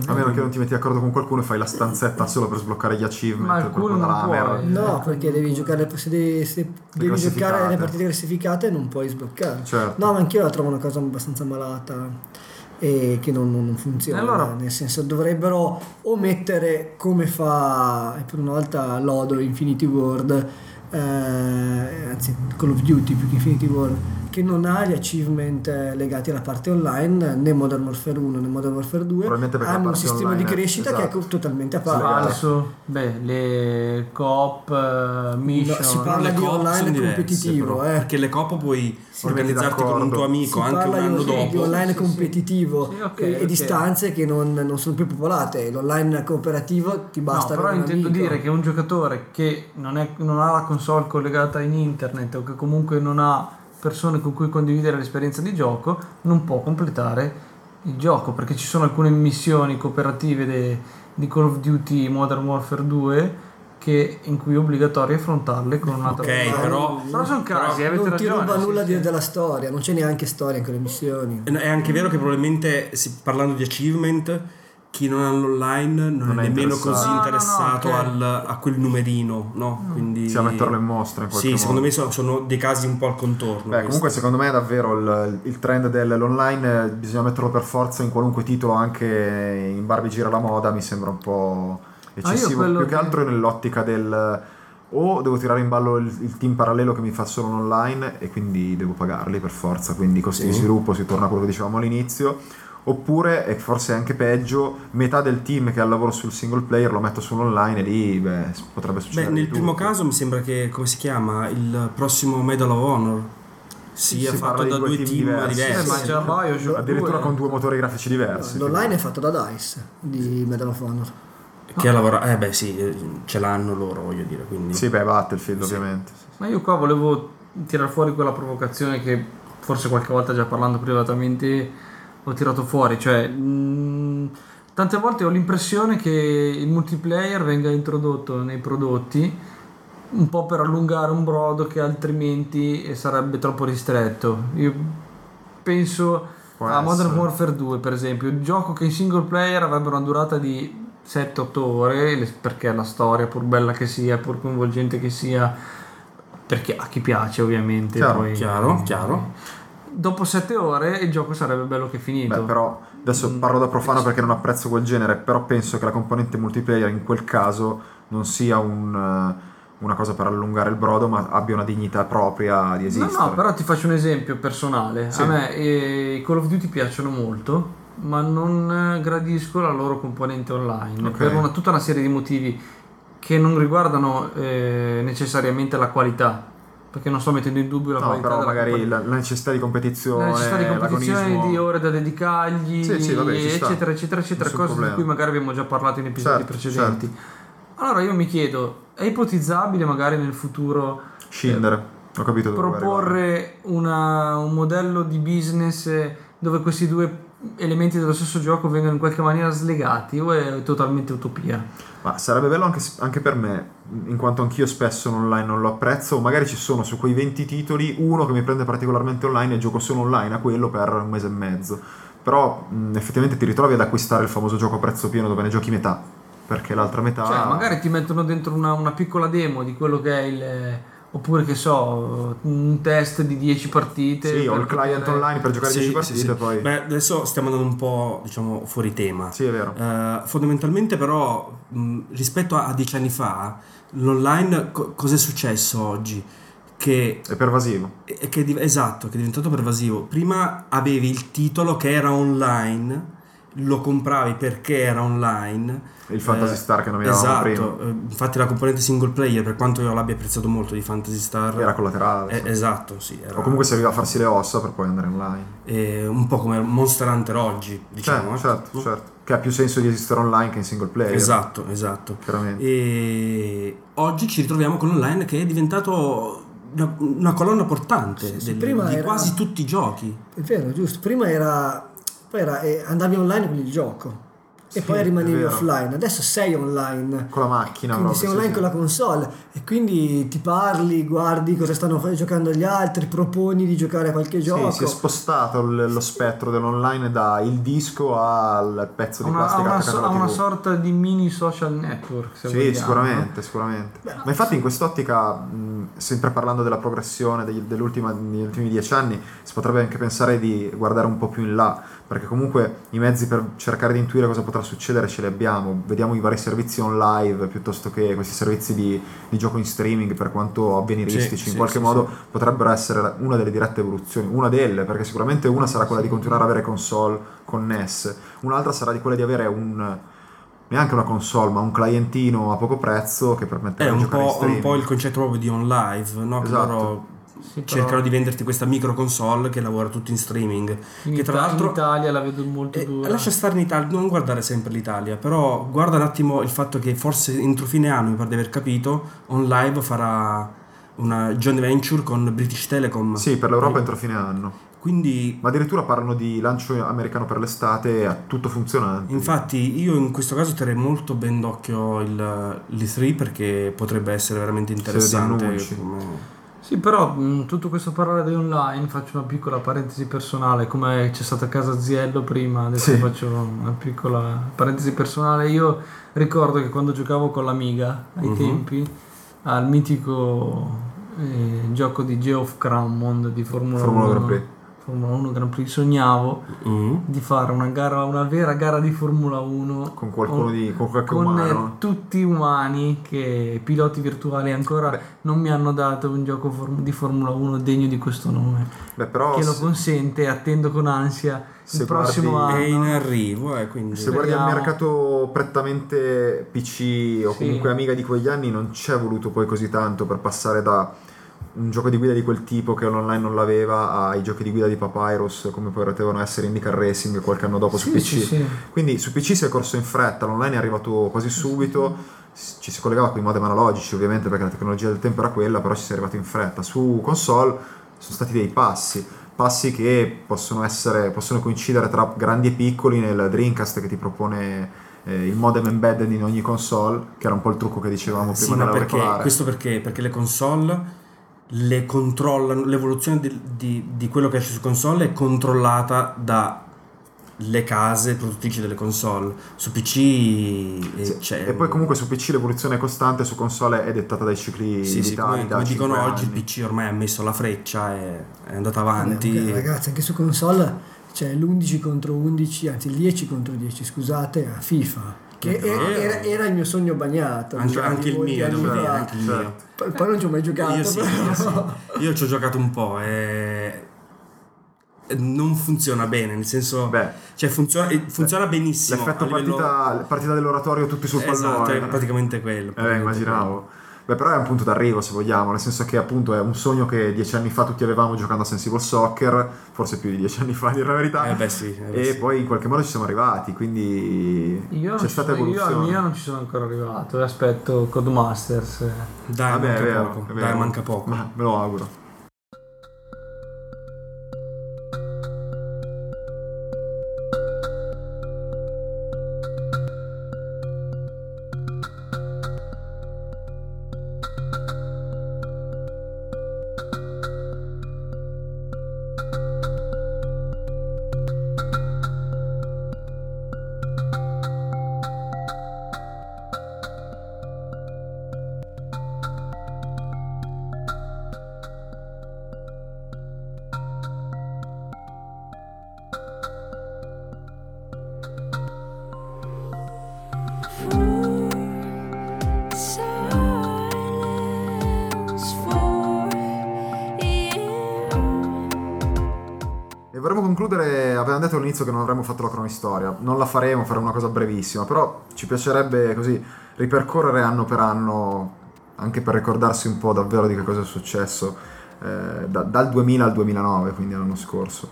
A meno che non ti metti d'accordo con qualcuno e fai la stanzetta solo per sbloccare gli achievement. Ma proprio non puoi. No, perché devi giocare se devi, se devi giocare le partite classificate non puoi sbloccare. Certo. No, ma anch'io la trovo una cosa abbastanza malata e che non, non funziona. Allora? Nel senso dovrebbero o mettere come fa e per una volta lodo Infinity World, eh, anzi Call of Duty più che Infinity World, che non ha gli achievement eh, legati alla parte online, né Modern Warfare 1 né Modern Warfare 2, Probabilmente perché la hanno un sistema di online crescita che esatto. è co- totalmente a parte. Falso. Beh, le coop, eh, mission. No, si parla Le di coop online competitivo, però, eh. perché le coop puoi Sì, organizzarti con un tuo amico Si anche un parla di, anno di dopo. online Sì, sì. competitivo Sì, ok, e, e ok. di stanze che non, non sono più popolate. L'online cooperativo ti basta no, però intendo amico. dire che un giocatore che non, è- non ha la console collegata in internet o che comunque non ha persone con cui condividere l'esperienza di gioco non può completare il gioco perché ci sono alcune missioni cooperative de- di Call of Duty Modern Warfare 2 che, in cui è obbligatorio affrontarle con un'altra Ok, persona. però- però sono casi però- avete non ti ragione ruba sì, nulla sì. della storia, non c'è neanche storia in quelle missioni. È anche vero che probabilmente parlando di achievement chi non ha l'online non, Non è è nemmeno interessato. così No, no, no, interessato ok. al- a quel numerino, no? Quindi Sì, a metterlo in mostra in qualche Sì, modo. secondo me sono, sono dei casi un po' al contorno. Beh, comunque secondo me è davvero il, il trend dell'online, eh, bisogna metterlo per forza in qualunque titolo, anche in Barbie gira la moda, mi sembra un po' eccessivo, quello più che che- altro nell'ottica del o devo tirare in ballo il, il team parallelo che mi fa solo un online e quindi devo pagarli per forza, quindi costi di Sì. sviluppo, si torna a quello che dicevamo all'inizio, oppure, e forse anche peggio, metà del team che ha il lavoro sul single player lo metto sull'online e lì beh, potrebbe Beh, succedere nel di primo tutto. caso mi sembra che, come si chiama, il prossimo Medal of Honor sia si fatto da due team team diversi. diversi. Eh, ma già Bioshock Addirittura 2. con due motori grafici diversi. L'online è fatto da DICE di Medal of Honor. Che lavora... Eh beh sì, eh, ce l'hanno loro, voglio dire, quindi... Sì, beh, Battlefield ovviamente. Ma io qua volevo tirare fuori quella provocazione che forse qualche volta già parlando privatamente ho tirato fuori, cioè mh, tante volte ho l'impressione che il multiplayer venga introdotto nei prodotti un po' per allungare un brodo che altrimenti sarebbe troppo ristretto. Io penso a Modern. Warfare 2 per esempio, il gioco che in single player avrebbero una durata di 7-8 ore perché la storia pur bella che sia, pur coinvolgente che sia, perché a chi piace ovviamente. Chiaro, poi- Chiaro, chiaro. Dopo 7 ore il gioco sarebbe bello che finito. Beh, però adesso Mm, parlo da profano perché non apprezzo quel genere, però penso che la componente multiplayer in quel caso non sia un, eh, una cosa per allungare il brodo, ma abbia una dignità propria di No, esistere. no, però ti faccio un esempio personale. Sì. A me eh, i Call of Duty piacciono molto, ma non eh, gradisco la loro componente online Ok. per una, tutta una serie di motivi che non riguardano eh, necessariamente la qualità, perché non sto mettendo in dubbio la No, qualità però magari componente. la, necessità di competizione, la necessità di competizione, di ore da dedicargli, Sì, sì, vabbè, eccetera, eccetera, eccetera, cose di problema. cui magari abbiamo già parlato in episodi Certo, precedenti. Allora io mi chiedo, è ipotizzabile magari nel futuro Scindere, ho capito proporre una- un modello di business eh, dove questi due elementi dello stesso gioco vengano in qualche maniera slegati o è totalmente utopia? Ma sarebbe bello anche, anche per me, in quanto anch'io spesso in online non lo apprezzo, magari ci sono su quei 20 titoli uno che mi prende particolarmente online e gioco solo online a quello per un mese e mezzo. Però mh, effettivamente ti ritrovi ad acquistare il famoso gioco a prezzo pieno dove ne giochi metà, perché l'altra metà... Cioè, magari ti mettono dentro una, una piccola demo di quello che è il. Oppure che so, un test di 10 partite. Sì, o per il client capire- online per giocare Sì, 10 sì, partite sì. e poi... Beh, adesso stiamo andando un po', diciamo, fuori tema. Sì, è vero. Eh, fondamentalmente però mh, rispetto a, a dieci anni fa l'online co- cos'è successo oggi? che È pervasivo. e che è esatto, che è diventato pervasivo. Prima avevi il titolo che era online, lo compravi perché era online. Il Phantasy Eh, Star che nominavamo esatto, eh, infatti la componente single player, per quanto io l'abbia apprezzato molto di Fantasy Star, Era collaterale. eh, sì. esatto, sì, era O comunque serviva a farsi le ossa per poi andare online. eh, un po' come Monster Hunter oggi, diciamo. Certo, certo, certo. Che ha più senso di esistere online che in single player. Esatto, esatto. Chiaramente. E oggi ci ritroviamo con l'online che è diventato una, una colonna portante Sì, sì, del- prima di era- quasi tutti i giochi. È vero, giusto. Prima era, poi era eh, andavi online con il gioco e Sì, poi rimanevi offline. Adesso sei online. Con la macchina. Quindi proprio, sei online sì. con la console e quindi ti parli, guardi cosa stanno giocando gli altri, proponi di giocare a qualche gioco. Sì, si è spostato l- lo spettro dell'online da il disco al pezzo di una, plastica una attaccato so- una sorta di mini social network. Se Sì, vogliamo, sicuramente, sicuramente. Ma infatti in quest'ottica, mh, sempre parlando della progressione degli, dell'ultima- degli ultimi dieci anni, si potrebbe anche pensare di guardare un po' più in là, perché comunque i mezzi per cercare di intuire cosa potrà succedere ce li abbiamo. Vediamo i vari servizi on live piuttosto che questi servizi di, di gioco in streaming, per quanto avveniristici, Sì, in sì, qualche sì, modo potrebbero essere una delle dirette evoluzioni. Una delle, perché sicuramente una sarà quella di continuare ad avere console connesse, un'altra sarà di quella di avere un neanche una console, ma un clientino a poco prezzo che permette È di un giocare in po', un streaming. po' il concetto proprio di on live, no? Che Esatto. loro Sì, però cercano di venderti questa micro console che lavora tutto in streaming. in, che tra Ita- l'altro in Italia la vedo molto Eh, dura. lascia stare in Italia, non guardare sempre l'Italia, però guarda un attimo il fatto che forse entro fine anno, mi pare di aver capito, On Live farà una joint venture con British Telecom. Sì, per l'Europa entro fine anno. Quindi, Ma addirittura parlano di lancio americano per l'estate e a tutto funzionante. infatti, io in questo caso terrei molto ben d'occhio il, l'E3 perché potrebbe essere veramente interessante. come- Sì, però mh, tutto questo parlare di online, faccio una piccola parentesi personale, come c'è stata a casa Ziello prima, adesso Sì. faccio una piccola parentesi personale. Io ricordo che quando giocavo con l'Amiga ai Mhm. tempi, al mitico eh, gioco di Geoff Crammond di Formula, Formula 1, Grand Prix. Formula 1 Grand Prix, sognavo Mm. di fare una gara, una vera gara di Formula 1 Con qualcuno di- con qualche con, umano. eh, tutti umani che piloti virtuali ancora Beh. non mi hanno dato un gioco form- di Formula 1 degno di questo nome Beh, però che lo se, consente attendo con ansia Se il prossimo guardi- È in anno arrivo, eh, quindi... se guardi al Speriamo. mercato prettamente PC o Sì. comunque Amiga di quegli anni, non c'è voluto poi così tanto per passare da un gioco di guida di quel tipo che online non l'aveva ai giochi di guida di Papyrus come potevano essere IndyCar Racing qualche anno dopo su Sì, PC. sì, sì. Quindi su PC si è corso in fretta, l'online è arrivato quasi subito, ci si collegava con i modem analogici ovviamente perché la tecnologia del tempo era quella, però ci si è arrivati in fretta. Su console sono stati dei passi, passi che possono, essere, possono coincidere tra grandi e piccoli nel Dreamcast che ti propone eh, il modem embedded in ogni console, che era un po' il trucco che dicevamo Sì, prima ma perché, questo perché? Perché le console le controllano, l'evoluzione di, di- di quello che esce su console è controllata dalle case produttrici delle console. Su PC eh, Sì, c'è... E poi comunque su PC l'evoluzione è costante, su console è dettata dai cicli sì, sì, come, da come dicono cinque oggi, il anni. PC ormai ha messo la freccia e è andato Vabbè, avanti. comunque, ragazzi, anche su console c'è l'11 contro 11, anzi il 10 contro 10, scusate, a FIFA. Che era, era il mio sogno bagnato. anche, diciamo, anche il mio, fa. anche il mio. Poi, poi non ci ho mai giocato. Io sì, però- io sì. Io ci ho giocato un po' e non funziona bene, nel senso Beh, cioè funziona, eh, funziona benissimo. L'effetto livello- partita, partita dell'oratorio tutti sul Esatto, pallone. è praticamente quello. Eh, immaginavo. Beh, però è un punto d'arrivo se vogliamo, nel senso che appunto è un sogno che dieci anni fa tutti avevamo giocando a Sensible Soccer, forse più di dieci anni fa a dire la verità. Eh beh sì, eh beh e sì. poi in qualche modo ci siamo arrivati, quindi io, non c'è ci stata sono- io al evoluzione. mio non ci sono ancora arrivato e aspetto Codemasters Dai, Vabbè, manca vero, poco. Dai, manca poco. Ma me lo auguro. Concludere, avevamo detto all'inizio che non avremmo fatto la cronistoria, non la faremo, faremo una cosa brevissima, però ci piacerebbe così ripercorrere anno per anno, anche per ricordarsi un po' davvero di che cosa è successo eh, da- dal 2000 al 2009, quindi l'anno scorso.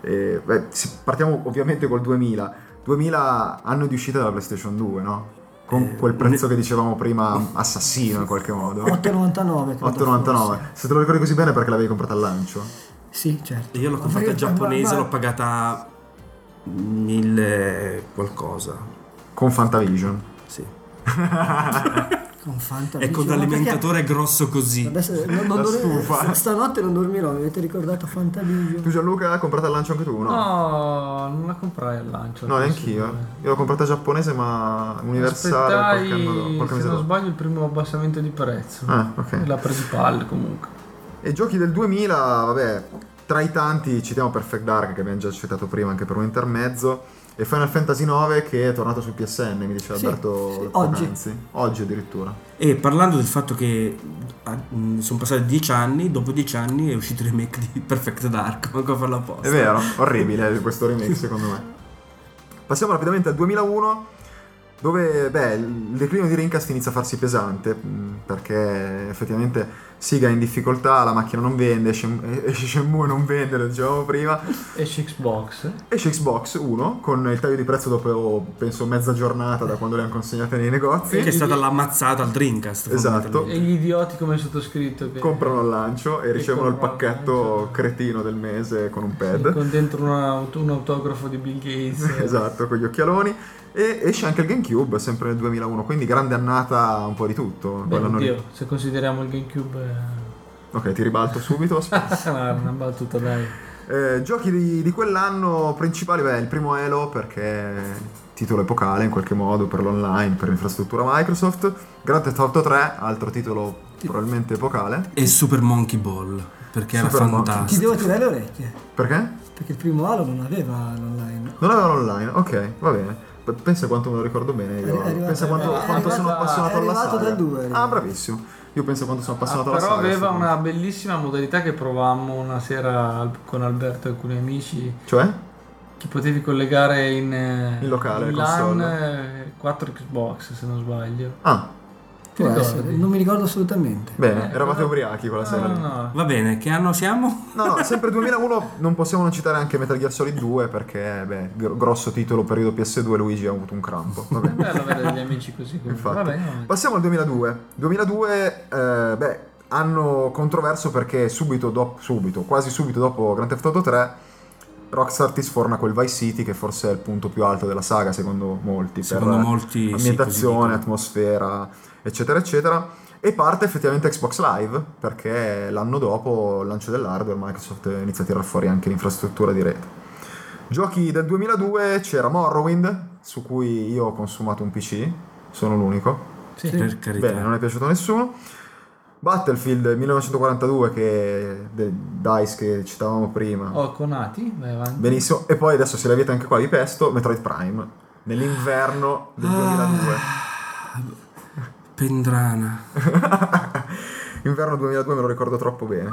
E, beh, partiamo ovviamente col 2000. 2000 anno di uscita della PlayStation 2, no? Con Eh, quel prezzo che dicevamo prima, assassino in qualche modo. 8,99 credo 8,99. fosse. Se te lo ricordi così bene perché l'avevi comprata al lancio. Sì, certo. Io l'ho comprata giapponese, ma- l'ho pagata mille qualcosa. Con Fantavision. Sì. Con Fanta E con l'alimentatore grosso così. Adesso non, non La stufa. stanotte non dormirò, mi avete ricordato Fantavision. Tu Gianluca l'hai comprata al lancio anche tu? No. No, non la comprai al lancio. No, neanch'io. Io l'ho comprata giapponese ma universale qualche anno dopo, se non sbaglio, il primo abbassamento di prezzo. Ah, ok. L'ha preso palle comunque. E giochi del 2000, vabbè, tra i tanti citiamo Perfect Dark che abbiamo già citato prima anche per un intermezzo e Final Fantasy 9 che è tornato su PSN, mi diceva Sì, Alberto sì, poc'anzi. oggi addirittura. E parlando del fatto che ah, mh, sono passati dieci anni, dopo dieci anni è uscito il remake di Perfect Dark, manco a farla apposta. È vero, orribile questo remake secondo me. Passiamo rapidamente al 2001 dove beh, il declino di Rincast inizia a farsi pesante mh, perché effettivamente Siga è in difficoltà, la macchina non vende, Shen- esce Shenmue non vende, lo dicevamo prima, Esce Xbox. esce Xbox 1 con il taglio di prezzo dopo penso mezza giornata da quando le hanno consegnate nei negozi, Che è stata l'ammazzata al Dreamcast. Esatto. E gli idioti come il sottoscritto che comprano al lancio e ricevono il pacchetto lancio. cretino del mese con un pad. con dentro un, aut- un autografo di Bill Gates. esatto, con gli occhialoni. E esce anche il GameCube, sempre nel 2001, quindi grande annata un po' di tutto. Beh, Quell'anno lì. oddio, se consideriamo il GameCube Ok, ti ribalto subito. aspetta. una battuta dai. Eh, giochi di, di quell'anno principali, beh, il primo Halo perché titolo epocale in qualche modo per l'online, per l'infrastruttura Microsoft. Grand Theft Auto 3, altro titolo probabilmente epocale. E Super Monkey Ball, perché era Super Monkey. Ti fantastico. devo tirare le orecchie, Perché? perché il primo Halo non aveva l'online. Non avevano online, ok, va bene. Pensa quanto me lo ricordo bene io. Pensa quanto, quanto sono arrivato- appassionato è alla arrivato saga. dal due, è Ah, arrivato. bravissimo. Io penso quanto sono Ah, appassionato alla però saga. aveva una bellissima modalità che provammo una sera con Alberto e alcuni amici Cioè? che potevi collegare in, eh, In locale, in. LAN eh, 4 Xbox se non sbaglio. Ah, Può ricordi? essere, non mi ricordo assolutamente. bene, Eh, eravate ubriachi quella sera No, no, no. Va bene, che anno siamo? No, no, sempre 2001 non possiamo non citare anche Metal Gear Solid 2 perché, beh, gr- grosso titolo periodo PS2 Luigi ha avuto un crampo. Va È bene. bello avere degli amici così. Infatti. Passiamo al 2002. 2002, eh, beh, anno controverso perché subito dopo, subito, quasi subito dopo Grand Theft Auto 3, Rockstar ti sforna quel Vice City che forse è il punto più alto della saga secondo molti. Secondo per molti, sì, ambientazione, dicono. atmosfera, eccetera, eccetera. E parte effettivamente Xbox Live perché l'anno dopo il lancio dell'hardware Microsoft inizia a tirare fuori anche l'infrastruttura di rete. Giochi del 2002 c'era Morrowind, su cui io ho consumato un PC, sono l'unico. Sì. Per carità. Bene, non è piaciuto a nessuno. Battlefield 1942 che DICE che citavamo prima. Oh, Conati, vai avanti. Benissimo. E poi adesso se la avete anche qua di pesto, Metroid Prime nell'inverno del 2002. Pendrana. Inverno 2002 me lo ricordo troppo bene.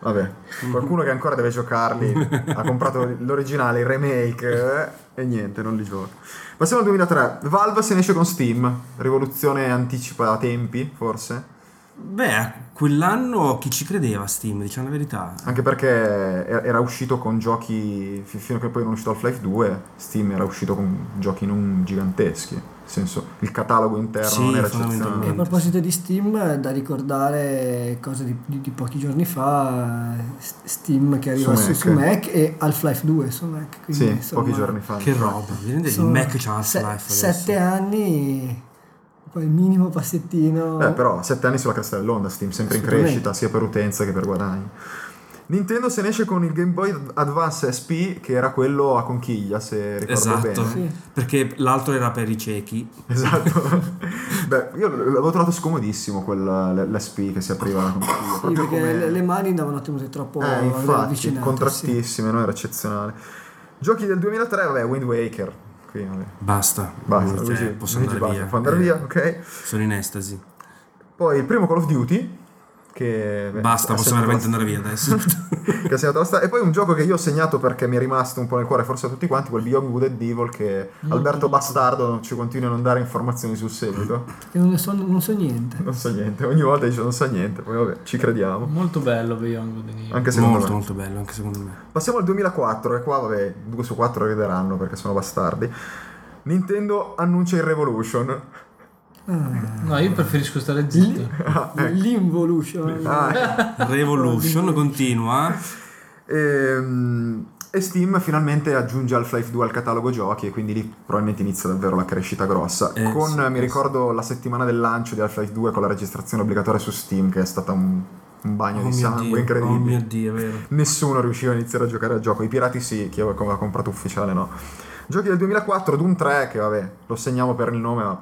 Vabbè, qualcuno che ancora deve giocarli ha comprato l'originale, il remake eh, e niente, non li gioca. Passiamo al 2003. Valve se ne esce con Steam. Rivoluzione anticipa tempi, forse. Beh, quell'anno chi ci credeva Steam, diciamo la verità. Anche perché era uscito con giochi, fi- fino a che poi non è uscito Half-Life 2, Steam era uscito con giochi non giganteschi. Nel senso, il catalogo interno Sì, non era E a eccezionale. proposito di Steam, da ricordare cose di, di- di pochi giorni fa, Steam che arriva Su su, Mac. su Mac e Half-Life 2 su Mac. quindi, Sì, insomma, pochi giorni fa. Che roba? Il Mac c'ha se- Half-Life Sette adesso. anni, poi il minimo passettino. Eh, però 7 anni sulla cresta dell'onda, Steam sempre in crescita, sia per utenza che per guadagni. Nintendo se ne esce con il Game Boy Advance SP, che era quello a conchiglia, se ricordo Esatto, bene. Sì. perché l'altro era per i ciechi. Esatto. Beh, io l'avevo trovato scomodissimo quel, l'SP che si apriva la conchiglia. Sì, perché come- le, le mani andavano tenute troppo Eh, infatti, avvicinate. sì. contrattissime, no? Era eccezionale. Giochi del 2003, vabbè, Wind Waker. Qui. Basta. Basta, Cioè, posso andare basta, via. può andare via, ok? Sono in estasi. Poi il primo Call of Duty, che Basta, segnato veramente andare via adesso. e poi un gioco che io ho segnato perché mi è rimasto un po' nel cuore forse a tutti quanti quel Beyond Good and Evil che Alberto Bastardo ci continua a non dare informazioni sul seguito Che non, so, non so niente. non so niente ogni volta dice non so niente poi vabbè ci crediamo Molto bello Beyond Good and Evil. anche secondo molto, me molto bello, anche secondo me. passiamo al 2004 e qua vabbè 2 su 4 rideranno perché sono bastardi Nintendo annuncia il Revolution No, io preferisco stare zitto. L'Involution. Ah, Revolution continua. Ehm, E, Steam finalmente aggiunge Half-Life 2 al catalogo giochi e quindi lì probabilmente inizia davvero la crescita grossa. Eh, con, sì, mi eh, ricordo, la settimana del lancio di Half-Life 2 con la registrazione obbligatoria su Steam che è stata un, un bagno Oh di sangue Dio, incredibile. oh mio Dio, vero. Nessuno riusciva a iniziare a giocare al gioco. I pirati sì, chi aveva comprato ufficiale no. Giochi del 2004, Doom 3, che vabbè, lo segniamo per il nome, ma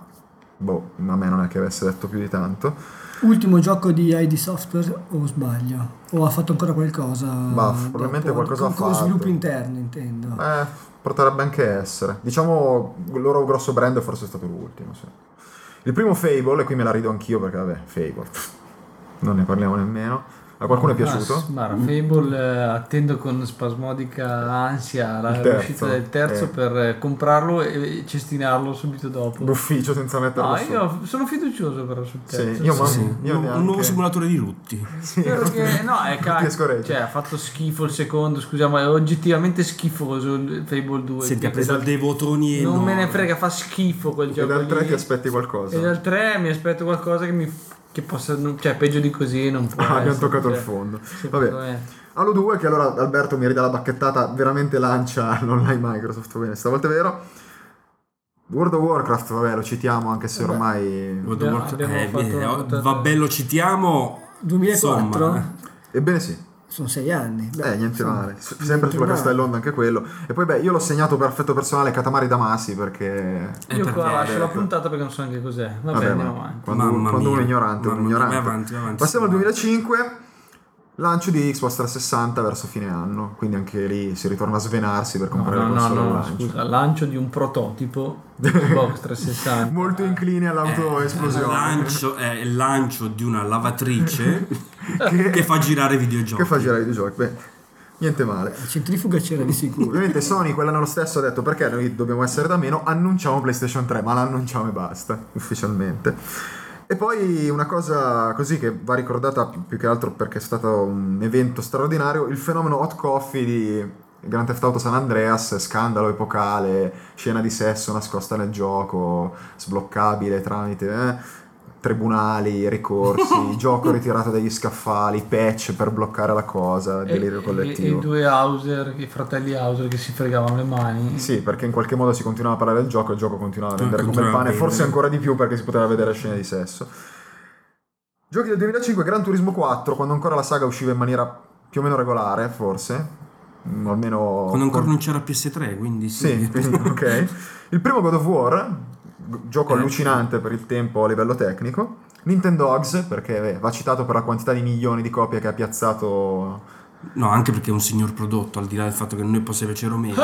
boh, a me non è che avesse detto più di tanto. Ultimo gioco di ID Software o sbaglio? O ha fatto ancora qualcosa? Bah, probabilmente dopo? qualcosa con, ha con fatto. sviluppo interno intendo. Eh, potrebbe anche essere. Diciamo, il loro grosso brand forse è stato l'ultimo, sì. Il primo Fable, e qui me la rido anch'io perché vabbè, Fable. Non ne parliamo nemmeno. A qualcuno è piaciuto? Ah, Guarda, Fable eh, attendo con spasmodica ansia la Il terzo. uscita del terzo Eh. per eh, comprarlo e cestinarlo subito dopo. D'ufficio senza metterlo No, su. io sono fiducioso però sul Sì, terzo. io ma- Sì, io un, neanche- un nuovo simulatore di lutti. Sì, Perché no, è e scoreggi. Cioè, ha fatto schifo il secondo, scusa, ma è oggettivamente schifoso il Fable 2. Senti, ha E preso dal- dei votoni Non me ne frega, fa schifo quel E gioco. dal 3 lì. ti aspetti qualcosa. E dal 3 mi aspetto qualcosa che mi che possa cioè peggio di così non può Ah, abbiamo toccato il cioè, fondo. Vabbè. Halo 2, che allora Alberto mi ridà la bacchettata, veramente lancia l'online Microsoft, va bene, stavolta è vero. World of Warcraft, vabbè, lo citiamo anche se ormai... World of Warcraft- eh, una oh, vabbè, lo citiamo. 2004? Insomma, Ebbene sì, Sono sei anni. Beh, eh, niente insomma, male. S- niente Sempre sulla dell'onda anche quello. E poi beh, io l'ho segnato per affetto personale Katamari Damacy perché... Eh, Io perché- qua lascio la puntata perché non so neanche cos'è. Vabbè, Vabbè, andiamo avanti. quando, quando uno è mia. ignorante, mia, ignorante. vai avanti, avanti, Passiamo al vai. 2005, lancio di Xbox 360 verso fine anno, quindi anche lì si ritorna a svenarsi per No, comprare no, no, console al no, lancio. scusa, lancio di un prototipo di Xbox 360. Molto inclini all'autoesplosione. Lancio, è il lancio di una lavatrice che, fa girare videogiochi. Che fa girare videogiochi. Beh, niente male. La centrifuga c'era di sicuro. Ovviamente Sony quell'anno stesso ha detto perché noi dobbiamo essere da meno, annunciamo PlayStation 3, ma l'annunciamo e basta, ufficialmente. E poi una cosa così che va ricordata più che altro perché è stato un evento straordinario, il fenomeno Hot Coffee di Grand Theft Auto San Andreas, scandalo epocale, scena di sesso nascosta nel gioco, sbloccabile tramite eh, tribunali, ricorsi, gioco ritirato dagli scaffali, patch per bloccare la cosa, E, delirio e- e collettivo. i due Hauser, i fratelli Hauser che si fregavano le mani. Sì, perché in qualche modo si continuava a parlare del gioco e il gioco continuava a vendere come il pane, forse ancora di più perché si poteva vedere scene di sesso. Giochi del 2005, Gran Turismo 4, quando ancora la saga usciva in maniera più o meno regolare, forse. Mm, almeno... Quando ancora con- non c'era PS3, quindi sì. Sì, quindi, ok. Il primo God of War, gioco Eh, allucinante per il tempo a livello tecnico. Nintendo Dogs, perché eh, va citato per la quantità di milioni di copie che ha piazzato No, anche perché è un signor prodotto, al di là del fatto che noi possa piacere o meno.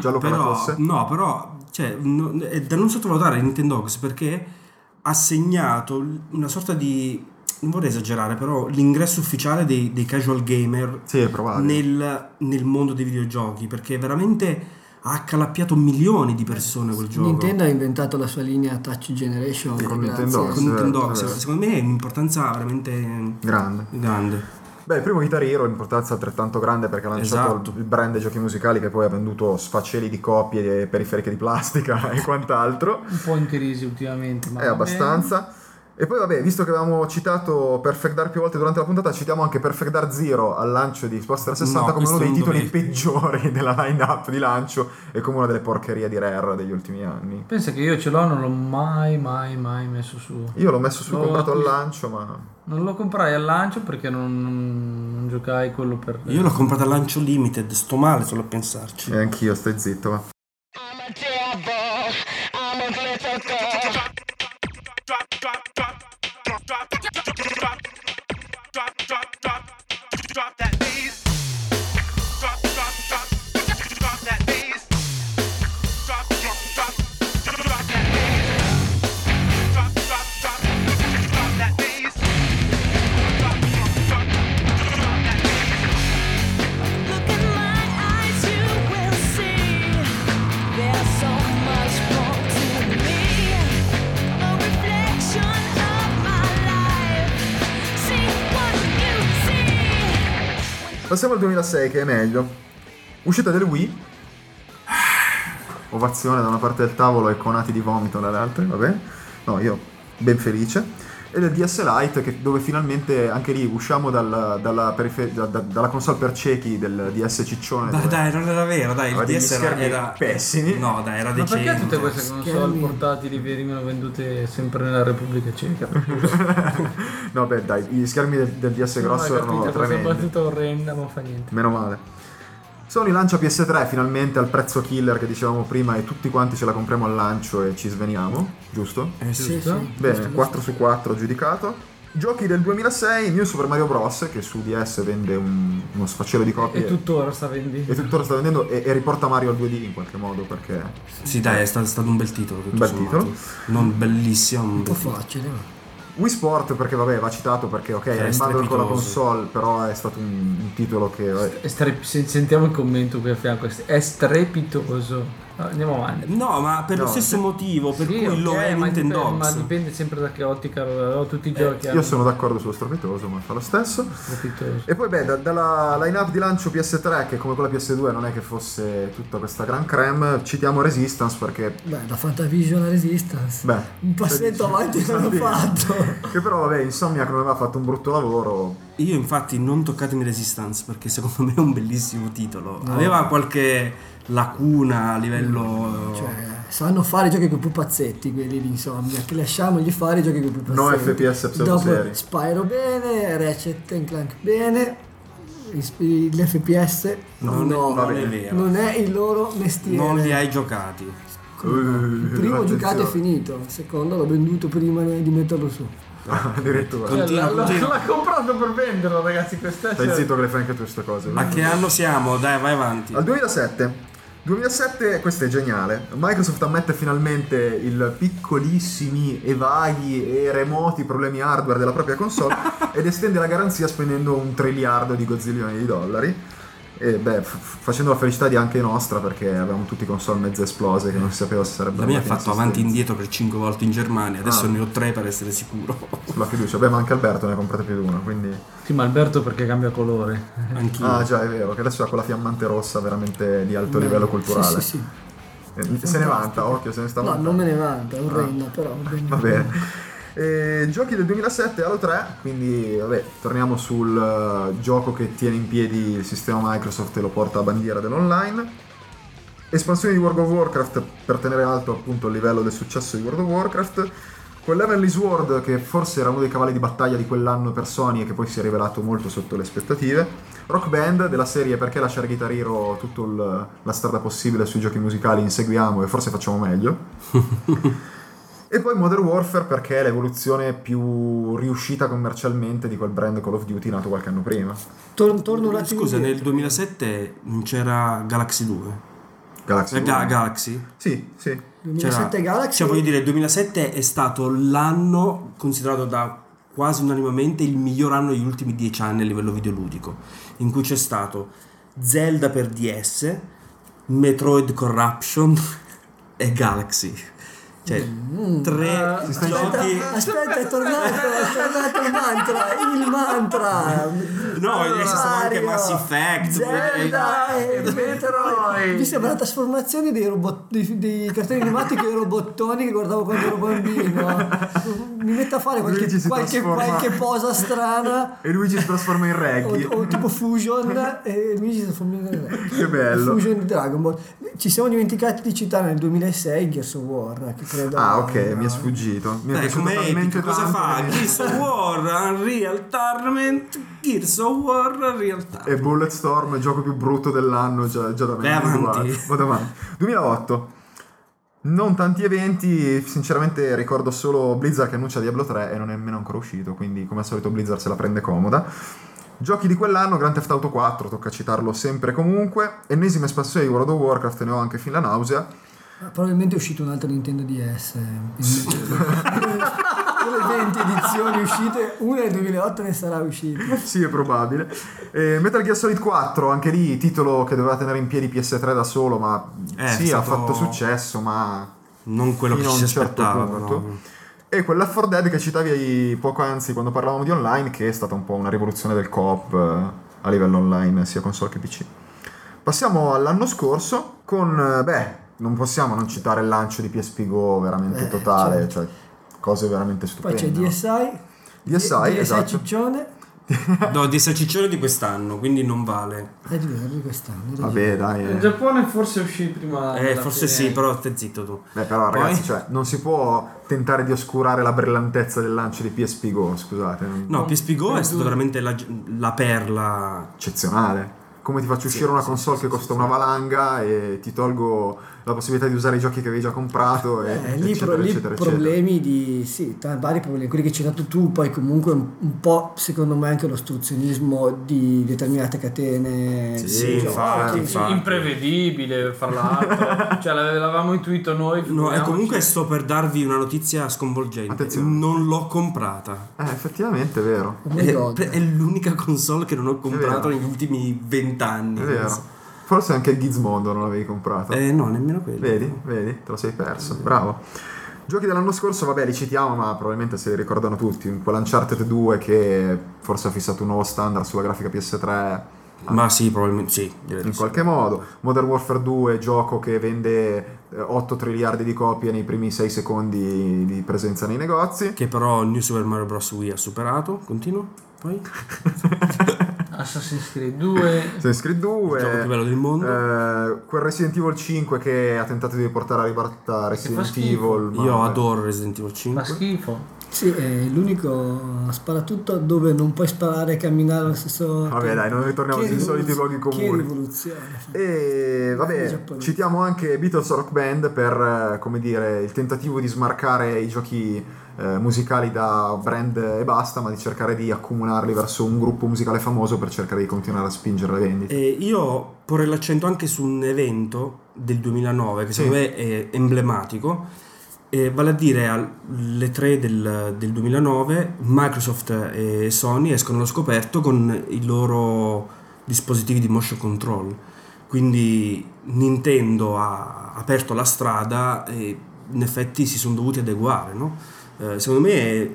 Giallo però, tosse. no, però cioè, no- è da non sottovalutare Nintendo Dogs perché ha segnato una sorta di non vorrei esagerare, però l'ingresso ufficiale dei, dei casual gamer Sì, nel, nel mondo dei videogiochi perché veramente ha accalappiato milioni di persone quel gioco. Nintendo ha inventato la sua linea Touch Generation. Con. Nintendo. con Nintendo vero. secondo me è un'importanza veramente Grande. grande. Beh, il primo Guitar Hero è importanza altrettanto grande perché ha lanciato Esatto. il brand dei giochi musicali che poi ha venduto sfaceli di copie e periferiche di plastica e quant'altro. Un po' in crisi ultimamente. Ma È abbastanza. E poi vabbè, visto che avevamo citato Perfect Dark più volte durante la puntata, citiamo anche Perfect Dark Zero al lancio di Xbox 360 No, come uno dei titoli dovevi. peggiori della line-up di lancio e come una delle porcherie di Rare degli ultimi anni. Pensa che io ce l'ho, non l'ho mai, mai, mai messo su. Io l'ho messo su L'ho comprato al acquist- lancio, ma Non lo comprai al lancio perché non, non- non giocai quello per. Io l'ho comprata al lancio limited, sto male solo a pensarci. e anch'io stai zitto, va. Passiamo al 2006 che è meglio. Uscita del Wii. Ovazione da una parte del tavolo e conati di vomito dall'altra, va? No, io ben felice. E del DS Lite che- dove finalmente anche lì usciamo dal- dalla, perife- da- da- dalla console per ciechi del DS ciccione. Dai, dove- dai, non era vero, dai, il DS era, schermi era- pessimi. No, dai, era Ma decente. perché tutte queste console Schermi. portatili venivano vendute sempre nella Repubblica Ceca? no, beh, dai, gli schermi del, del DS grosso no, erano tremendi. battuta orrenda, ma fa niente. Meno male. Sony lancia PS3 finalmente al prezzo killer che dicevamo prima e tutti quanti ce la compriamo al lancio e ci sveniamo, giusto? Eh, sì. Sì, sì. Bene, 4 su 4 giudicato. Giochi del 2006, New Super Mario Bros. che su DS vende un- uno sfacelo di copie E tuttora sta vendendo. e tuttora sta vendendo e, e riporta Mario al 2D in qualche modo perché Sì, dai, è stato, è stato un bel titolo. Un bel sommato. titolo. Non bellissimo, un Un po' facile. Wii Sport perché vabbè va citato perché ok è bundle con la console però è stato un, un titolo che vabbè, strep- se- sentiamo il commento qui a fianco. È strepitoso. Andiamo avanti. No, ma per lo No, stesso motivo per Sì, cui lo ok, è ma Nintendo dipende, ma dipende sempre da che ottica lo ho. Tutti i giochi io hanno sono d'accordo sullo strepitoso ma fa lo stesso strepitoso. E poi beh, da- dalla line-up di lancio PS3, che come quella PS2 non è che fosse tutta questa gran creme, citiamo Resistance perché... Beh, da Fantavision a Resistance. Beh, un passetto avanti l'hanno fatto. Che però vabbè, Insomniac non aveva fatto un brutto lavoro. Io infatti non toccatemi Resistance perché secondo me è un bellissimo titolo. Aveva qualche lacuna a livello... Cioè, sanno fare i giochi con i pupazzetti quelli di Insomnia, che lasciamogli fare i giochi con i pupazzetti. No FPS pseudoseri. Dopo Spyro bene, Ratchet and Clank bene, l'FPS non, no, è, non è vero. non è il loro mestiere. Non li hai giocati. Il primo Attenzione. giocato è finito, il secondo l'ho venduto prima di metterlo su. Addirittura. Con- Continua, Cioè, l'ha, continua. l'ha comprato per venderlo, ragazzi. Questa Stai cioè- zitto che le fai anche tu queste cose. A che anno siamo? Dai, vai avanti. Al 2007. 2007, questo è geniale. Microsoft ammette finalmente il piccolissimi e vaghi e remoti problemi hardware della propria console ed estende la garanzia spendendo un triliardo di gozzillioni di dollari. E beh, f- facendo la felicità di anche nostra perché avevamo tutti console mezze esplose che non si sapeva se sarebbero La mia ha fatto avanti e indietro per 5 volte in Germania, adesso Ah. ne ho 3 per essere sicuro. Sulla fiducia. Beh, ma anche Alberto ne ha comprate più di una, quindi... Sì, ma Alberto perché cambia colore. Anch'io. Ah già, è vero, che adesso ha quella fiammante rossa veramente di alto livello culturale. Sì, sì, sì. Eh, Se ne vanta, occhio, se ne sta No, non me ne vanta, è orrenda, però va bene. Va bene. E, giochi del 2007 Halo 3, quindi vabbè, torniamo sul eh, gioco che tiene in piedi il sistema Microsoft e lo porta a bandiera dell'online. Espansioni di World of Warcraft per tenere alto appunto il livello del successo di World of Warcraft. Con Heavenly Sword, che forse era uno dei cavalli di battaglia di quell'anno per Sony e che poi si è rivelato molto sotto le aspettative. Rock Band della serie Perché lasciare Guitar Hero tutta la strada possibile sui giochi musicali, inseguiamo e forse facciamo meglio. E poi Modern Warfare perché è l'evoluzione più riuscita commercialmente di quel brand Call of Duty nato qualche anno prima. Tor- torno un attimo Scusa, nel indietro. 2007 non c'era Galaxy 2? Galaxy. Eh, Ga-. Galaxy? Sì, sì. 2007 C'era- Galaxy. Cioè, voglio dire, il 2007 è stato l'anno considerato da quasi unanimemente il miglior anno degli ultimi dieci anni a livello videoludico, in cui c'è stato Zelda per DS, Metroid Corruption e Galaxy. Cioè, tre Si sta Aspetta, giochi... aspetta, è tornato, è tornato il mantra, il mantra. No, è stato anche Mass Effect. Zelda e Metroid. Mi sembra la trasformazione dei, robot, dei, dei cartoni animati con i robottoni che guardavo quando ero bambino. Mi metto a fare qualche, qualche, qualche posa strana. E Luigi si trasforma in O, Reggie. o tipo Fusion e Luigi si trasforma in re. Che bello. Fusion di Dragon Ball. Ci siamo dimenticati di citare nel 2006 Gears of War. Che credo Ah, ok, mi è sfuggito. Mi è Dai, piaciuto come epico, cosa fa? Gears of War, Unreal Tournament, Gears of War, Unreal Tournament. E Bulletstorm, il gioco più brutto dell'anno, già, già da me. Avanti. Vado avanti. 2008. Non tanti eventi, sinceramente ricordo solo Blizzard che annuncia Diablo 3 e non è nemmeno ancora uscito, quindi come al solito Blizzard se la prende comoda. Giochi di quell'anno, Grand Theft Auto 4, tocca citarlo sempre e comunque. Ennesima espansione di World of Warcraft, ne ho anche fin la nausea. Ah, Probabilmente è uscito un altro Nintendo DS. Delle 20 edizioni uscite, una nel 2008 ne sarà uscita. sì, è probabile. E Metal Gear Solid 4, anche lì titolo che doveva tenere in piedi PS3 da solo, ma Eh, sì, è ha stato- fatto successo, ma Non quello che fino ci si certo aspettava. no. E quella For Dead che citavi poco anzi quando parlavamo di online, che è stata un po' una rivoluzione del coop eh, a livello online, sia console che PC. Passiamo all'anno scorso con, eh, beh, non possiamo non citare il lancio di PSP Go veramente Eh, totale, certo. cioè cose veramente Poi stupende. c'è no? DSI. DSI, DSI esatto. Ciccione. No, di Ciccione di quest'anno, quindi non vale. È di di quest'anno. è Vabbè, dai. In eh. Giappone forse uscì prima. Eh, forse fine. sì, però stai zitto tu. Beh, però Poi? ragazzi, cioè, non si può tentare di oscurare la brillantezza del lancio di PSP Go, scusate. non- No, PSP Go è stato veramente la, la perla. Eccezionale. Come ti faccio uscire una console che costa una valanga e ti tolgo la possibilità di usare i giochi che avevi già comprato e Eh, lì, eccetera, pro- lì eccetera, eccetera. problemi di sì, tra- vari problemi, quelli che hai citato tu, poi comunque un, un po' secondo me anche l'ostruzionismo di determinate catene. Sì, di sì, infatti, Sì, infatti. imprevedibile, fra l'altro. cioè, l'ave- l'avevamo intuito noi. No, e comunque sto per darvi una notizia sconvolgente. Attenzione. Non l'ho comprata. Eh, effettivamente è vero. Oh È, God. è l'unica console che non ho comprato negli ultimi vent'anni. È vero. Forse anche il Gizmodo non l'avevi comprato. Eh, no, nemmeno quello. Vedi, vedi, te lo sei perso. Bravo. Giochi dell'anno scorso, vabbè, li citiamo, ma probabilmente se li ricordano tutti. Quell'Uncharted 2 che forse ha fissato un nuovo standard sulla grafica PS3 Ma sì, probabilmente sì. in sì. qualche modo. Modern Warfare 2, gioco che vende eh, 8 triliardi di copie nei primi 6 secondi di presenza nei negozi. Che però il New Super Mario Bros. Wii ha superato. Continuo. Poi. Assassin's Creed 2. Assassin's Creed 2. Il gioco più bello del mondo. eh, quel Resident Evil 5 che ha tentato di riportare a ribalta Resident. Evil. ma Io vabbè. adoro Resident Evil Fa 5. schifo. Sì, è l'unico sparatutto dove non puoi sparare e camminare allo stesso Vabbè, dai, non ritorniamo Che sui soliti luoghi Che comuni. rivoluzione. E vabbè, citiamo anche Beatles Rock Band per, eh, come dire, il tentativo di smarcare i giochi eh, musicali da brand e basta, ma di cercare di accomunarli verso un gruppo musicale famoso per cercare di continuare a spingere le vendite. E io porrei l'accento anche su un evento del 2009 che Sì. secondo me è emblematico, eh, vale a dire alle 3 del, del 2009 Microsoft e Sony escono allo scoperto con i loro dispositivi di motion control. Quindi Nintendo ha aperto la strada e in effetti si sono dovuti adeguare. no? Eh, secondo me è,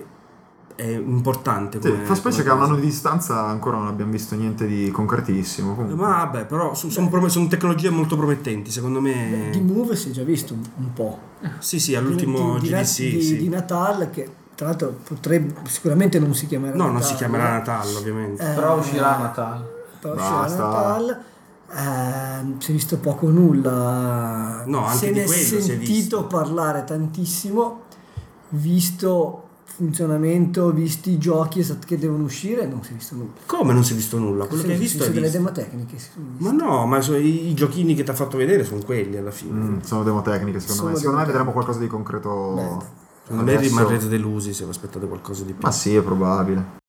è importante. Sì, come- fa specie che a un anno di distanza ancora non abbiamo visto niente di concretissimo. Comunque. Ma vabbè, però sono tecnologie molto promettenti, secondo me. Di Move si è già visto un, un po'. Sì, sì, all'ultimo di, di, GDC. di, sì. di Natal che tra l'altro potrebbe sicuramente non si chiamerà no, non Natal, si chiamerà Natale, ovviamente. Eh, Però uscirà a Natale. però uscirà. Natal Ehm, si è visto poco o nulla No, anche se di ne quello si è sentito visto. parlare tantissimo visto funzionamento visti i giochi che devono uscire non si è visto nulla Come non si è visto nulla? Quello Si- che hai visto si- è delle visto. demo tecniche si sono viste. Ma no, ma i, i giochini che ti ha fatto vedere sono quelli alla fine. Mm, sono demo tecniche, secondo Sono me. Secondo me vedremo qualcosa di concreto. Beh, Secondo me rimarrete delusi se vi aspettate qualcosa di più. Ma sì, è probabile.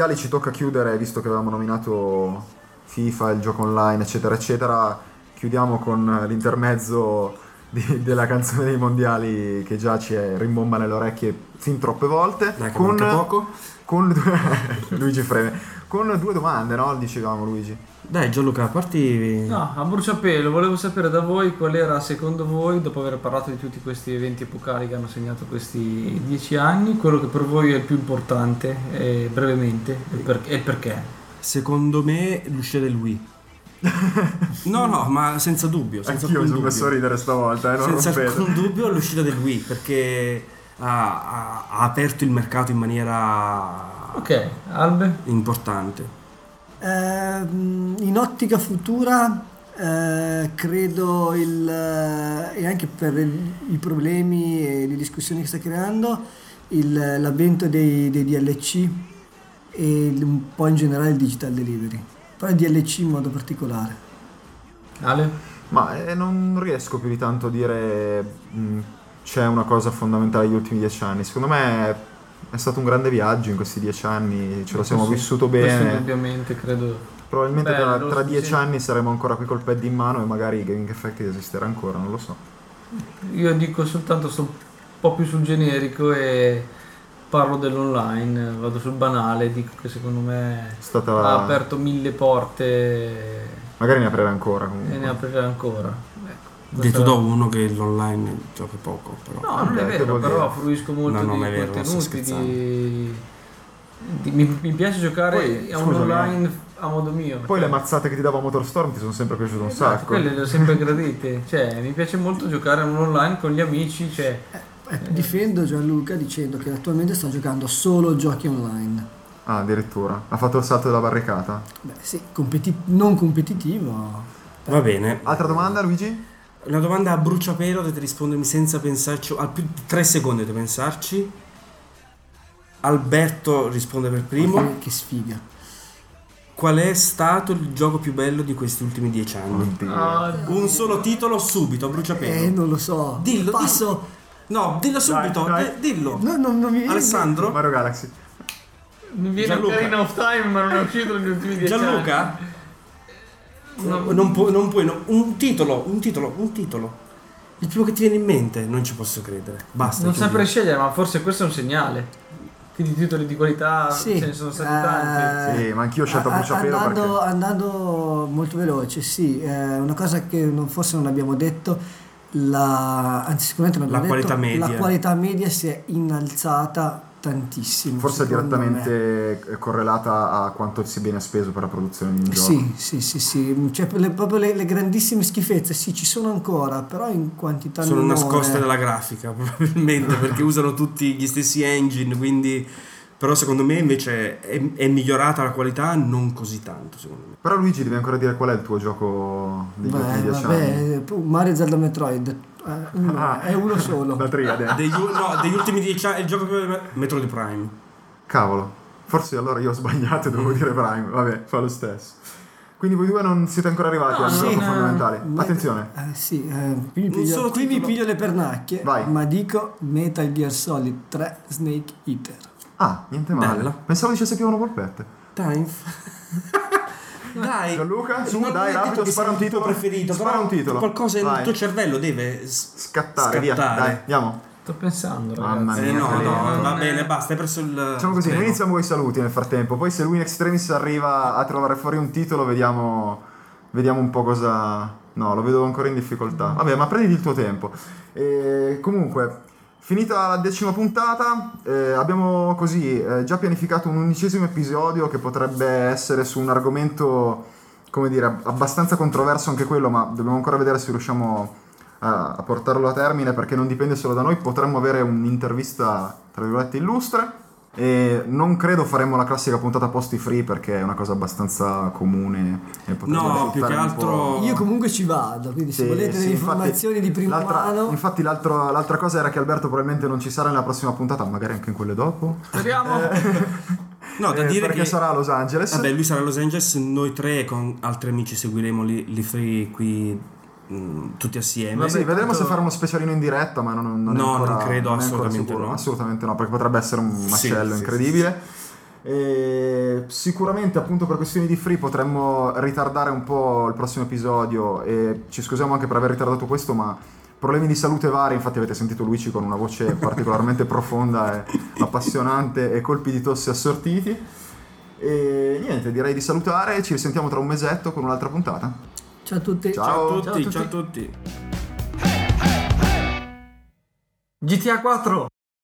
Mondiali ci tocca chiudere, visto che avevamo nominato FIFA, il gioco online, eccetera, eccetera. Chiudiamo con l'intermezzo di- della canzone dei mondiali che già ci è- rimbomba nelle orecchie fin troppe volte. Dai, con, poco. con Luigi freme. Con due domande, no? Dicevamo Luigi. Dai Gianluca, parti. No, a bruciapelo, volevo sapere da voi qual era secondo voi, dopo aver parlato di tutti questi eventi epocali che hanno segnato questi dieci anni, quello che per voi è il più importante, eh, brevemente, e, per- e perché? Secondo me l'uscita del Wii. No, no, ma senza dubbio. Senza Anch'io sono messo a ridere stavolta, eh, non Senza rompete. alcun dubbio l'uscita del Wii perché ha, ha- ha aperto il mercato in maniera Ok, Albe? importante. Ehm, in ottica futura eh, credo il, eh, e anche per il- i problemi e le discussioni che sta creando il- l'avvento dei, dei DLC e un po' in generale il digital delivery però il DLC in modo particolare Ale? Ma eh, non riesco più di tanto a dire mh, c'è una cosa fondamentale degli ultimi dieci anni. Secondo me è stato un grande viaggio in questi dieci anni, ce lo siamo vissuto bene. indubbiamente credo. Probabilmente tra, bello, tra sì, dieci sì. anni saremo ancora qui col pad in mano e magari Gaming Effect esisterà ancora, non lo so. Io dico soltanto sto un po' più sul generico e parlo dell'online, vado sul banale, dico che secondo me stata... ha aperto mille porte Magari ne aprirà ancora comunque. e ne aprirà ancora. Tu do uno che l'online gioca poco, però. No, non è vero, però dire? fruisco molto No, di vero, sto contenuti, di... di- mi, mi piace giocare Poi, a un scusami, online a modo mio. Poi le mazzate che ti dava Motorstorm ti sono sempre piaciute un Esatto, sacco. quelle le ho sempre gradite. Cioè, mi piace molto giocare a un online con gli amici, cioè, Eh, difendo Gianluca dicendo che attualmente sta giocando solo giochi online. Ah, addirittura. Ha fatto il salto della barricata. Beh, sì, competi- non competitivo. Va bene. Altra domanda, Luigi? Una domanda a bruciapelo, dovete rispondermi senza pensarci, al più di tre secondi dovete pensarci. Alberto risponde per primo. Che, che sfiga. Qual è stato il gioco più bello di questi ultimi dieci anni? Oddio. Ah, Un solo titolo subito, a bruciapelo. Eh, non lo so. Dillo, Passo. No, dillo subito, dai. eh, dillo. No, no, non mi viene- Alessandro? Mario Galaxy. mi viene Gianluca. Ocarina of Time, ma non è uscito negli ultimi dieci Gianluca? No, Non, pu- non puoi, no. un titolo, un titolo, un titolo. Il primo che ti viene in mente, non ci posso credere. Basta. non sempre scegliere, ma forse questo è un segnale. Quindi titoli di qualità Sì, ce ne sono stati eh, tanti. Sì, ma anch'io ho scelto A- bruciapelo andando, perché... andando molto veloce, sì, eh, una cosa che non- forse non abbiamo detto, la, anzi sicuramente non La abbiamo detto, qualità media. la qualità media si è innalzata tantissimo. Forse è secondo me. direttamente correlata a quanto si viene speso per la produzione di un gioco. Sì, sì, sì, sì, cioè le- proprio le, le grandissime schifezze, sì, ci sono ancora, però in quantità Sono minore. nascoste dalla grafica, probabilmente, perché usano tutti gli stessi engine, quindi... Però secondo me invece è, è migliorata la qualità non così tanto, secondo me. Però Luigi devi ancora dire qual è il tuo gioco degli ultimi Beh, dieci anni. vabbè, Mario Zelda Metroid, eh, uno, Ah. è uno solo. La triade. Degli, u- no, degli ultimi dieci anni, il gioco più è Metroid Prime. Cavolo. Forse allora io ho sbagliato e dovevo dire Prime. Vabbè, fa lo stesso. Quindi voi due non siete ancora arrivati No, al sì, gioco no. fondamentale. Ma- Attenzione. Eh, sì, eh, qui, mi piglio, solo qui mi piglio le pernacchie, Vai. ma dico Metal Gear Solid 3 Snake Eater. Ah, niente male. Bella. Pensavo dicesse più una polpette. Dai. Dai. Gianluca, su, Non dai, che spara un titolo. preferito, Spara un titolo. Qualcosa Vai. nel tuo cervello deve s- Scattare, via. Scattare. Dai, andiamo. Sto pensando, ragazzi. Mamma Eh, mia, no, che no, lento. va bene, basta, hai perso il. Facciamo così, noi iniziamo con i saluti nel frattempo, poi se lui in extremis arriva a trovare fuori un titolo vediamo, vediamo un po' cosa... No, lo vedo ancora in difficoltà. Vabbè, ma prenditi il tuo tempo. E, comunque, finita la decima puntata, eh, abbiamo così eh, già pianificato un undicesimo episodio che potrebbe essere su un argomento, come dire, abbastanza controverso anche quello, ma dobbiamo ancora vedere se riusciamo a, a portarlo a termine perché non dipende solo da noi, potremmo avere un'intervista, tra virgolette, illustre. E non credo faremo la classica puntata posti free perché è una cosa abbastanza comune e No, più che altro-. Io comunque ci vado, quindi se Sì, volete sì, delle infatti, informazioni di prima l'altra, mano... Infatti l'altro- l'altra cosa era che Alberto probabilmente non ci sarà nella prossima puntata, magari anche in quelle dopo. Speriamo. No, da Eh, dire perché che. sarà a Los Angeles. Vabbè, lui sarà a Los Angeles, noi tre con altri amici seguiremo li, li free qui mh, tutti assieme. sì, vedremo tanto- se fare uno specialino in diretta, ma non, non No, ancora, non credo, ancora assolutamente sicuro. no. Assolutamente no, perché potrebbe essere un Sì, macello sì, incredibile. E sicuramente appunto per questioni di free potremmo ritardare un po' il prossimo episodio e ci scusiamo anche per aver ritardato questo, ma problemi di salute vari, infatti avete sentito Luigi con una voce particolarmente profonda e appassionante e colpi di tosse assortiti. E niente, direi di salutare, ci risentiamo tra un mesetto con un'altra puntata. Ciao a tutti. Ciao. Ciao a Ciao a tutti, tutti. ciao a tutti. GTA 4.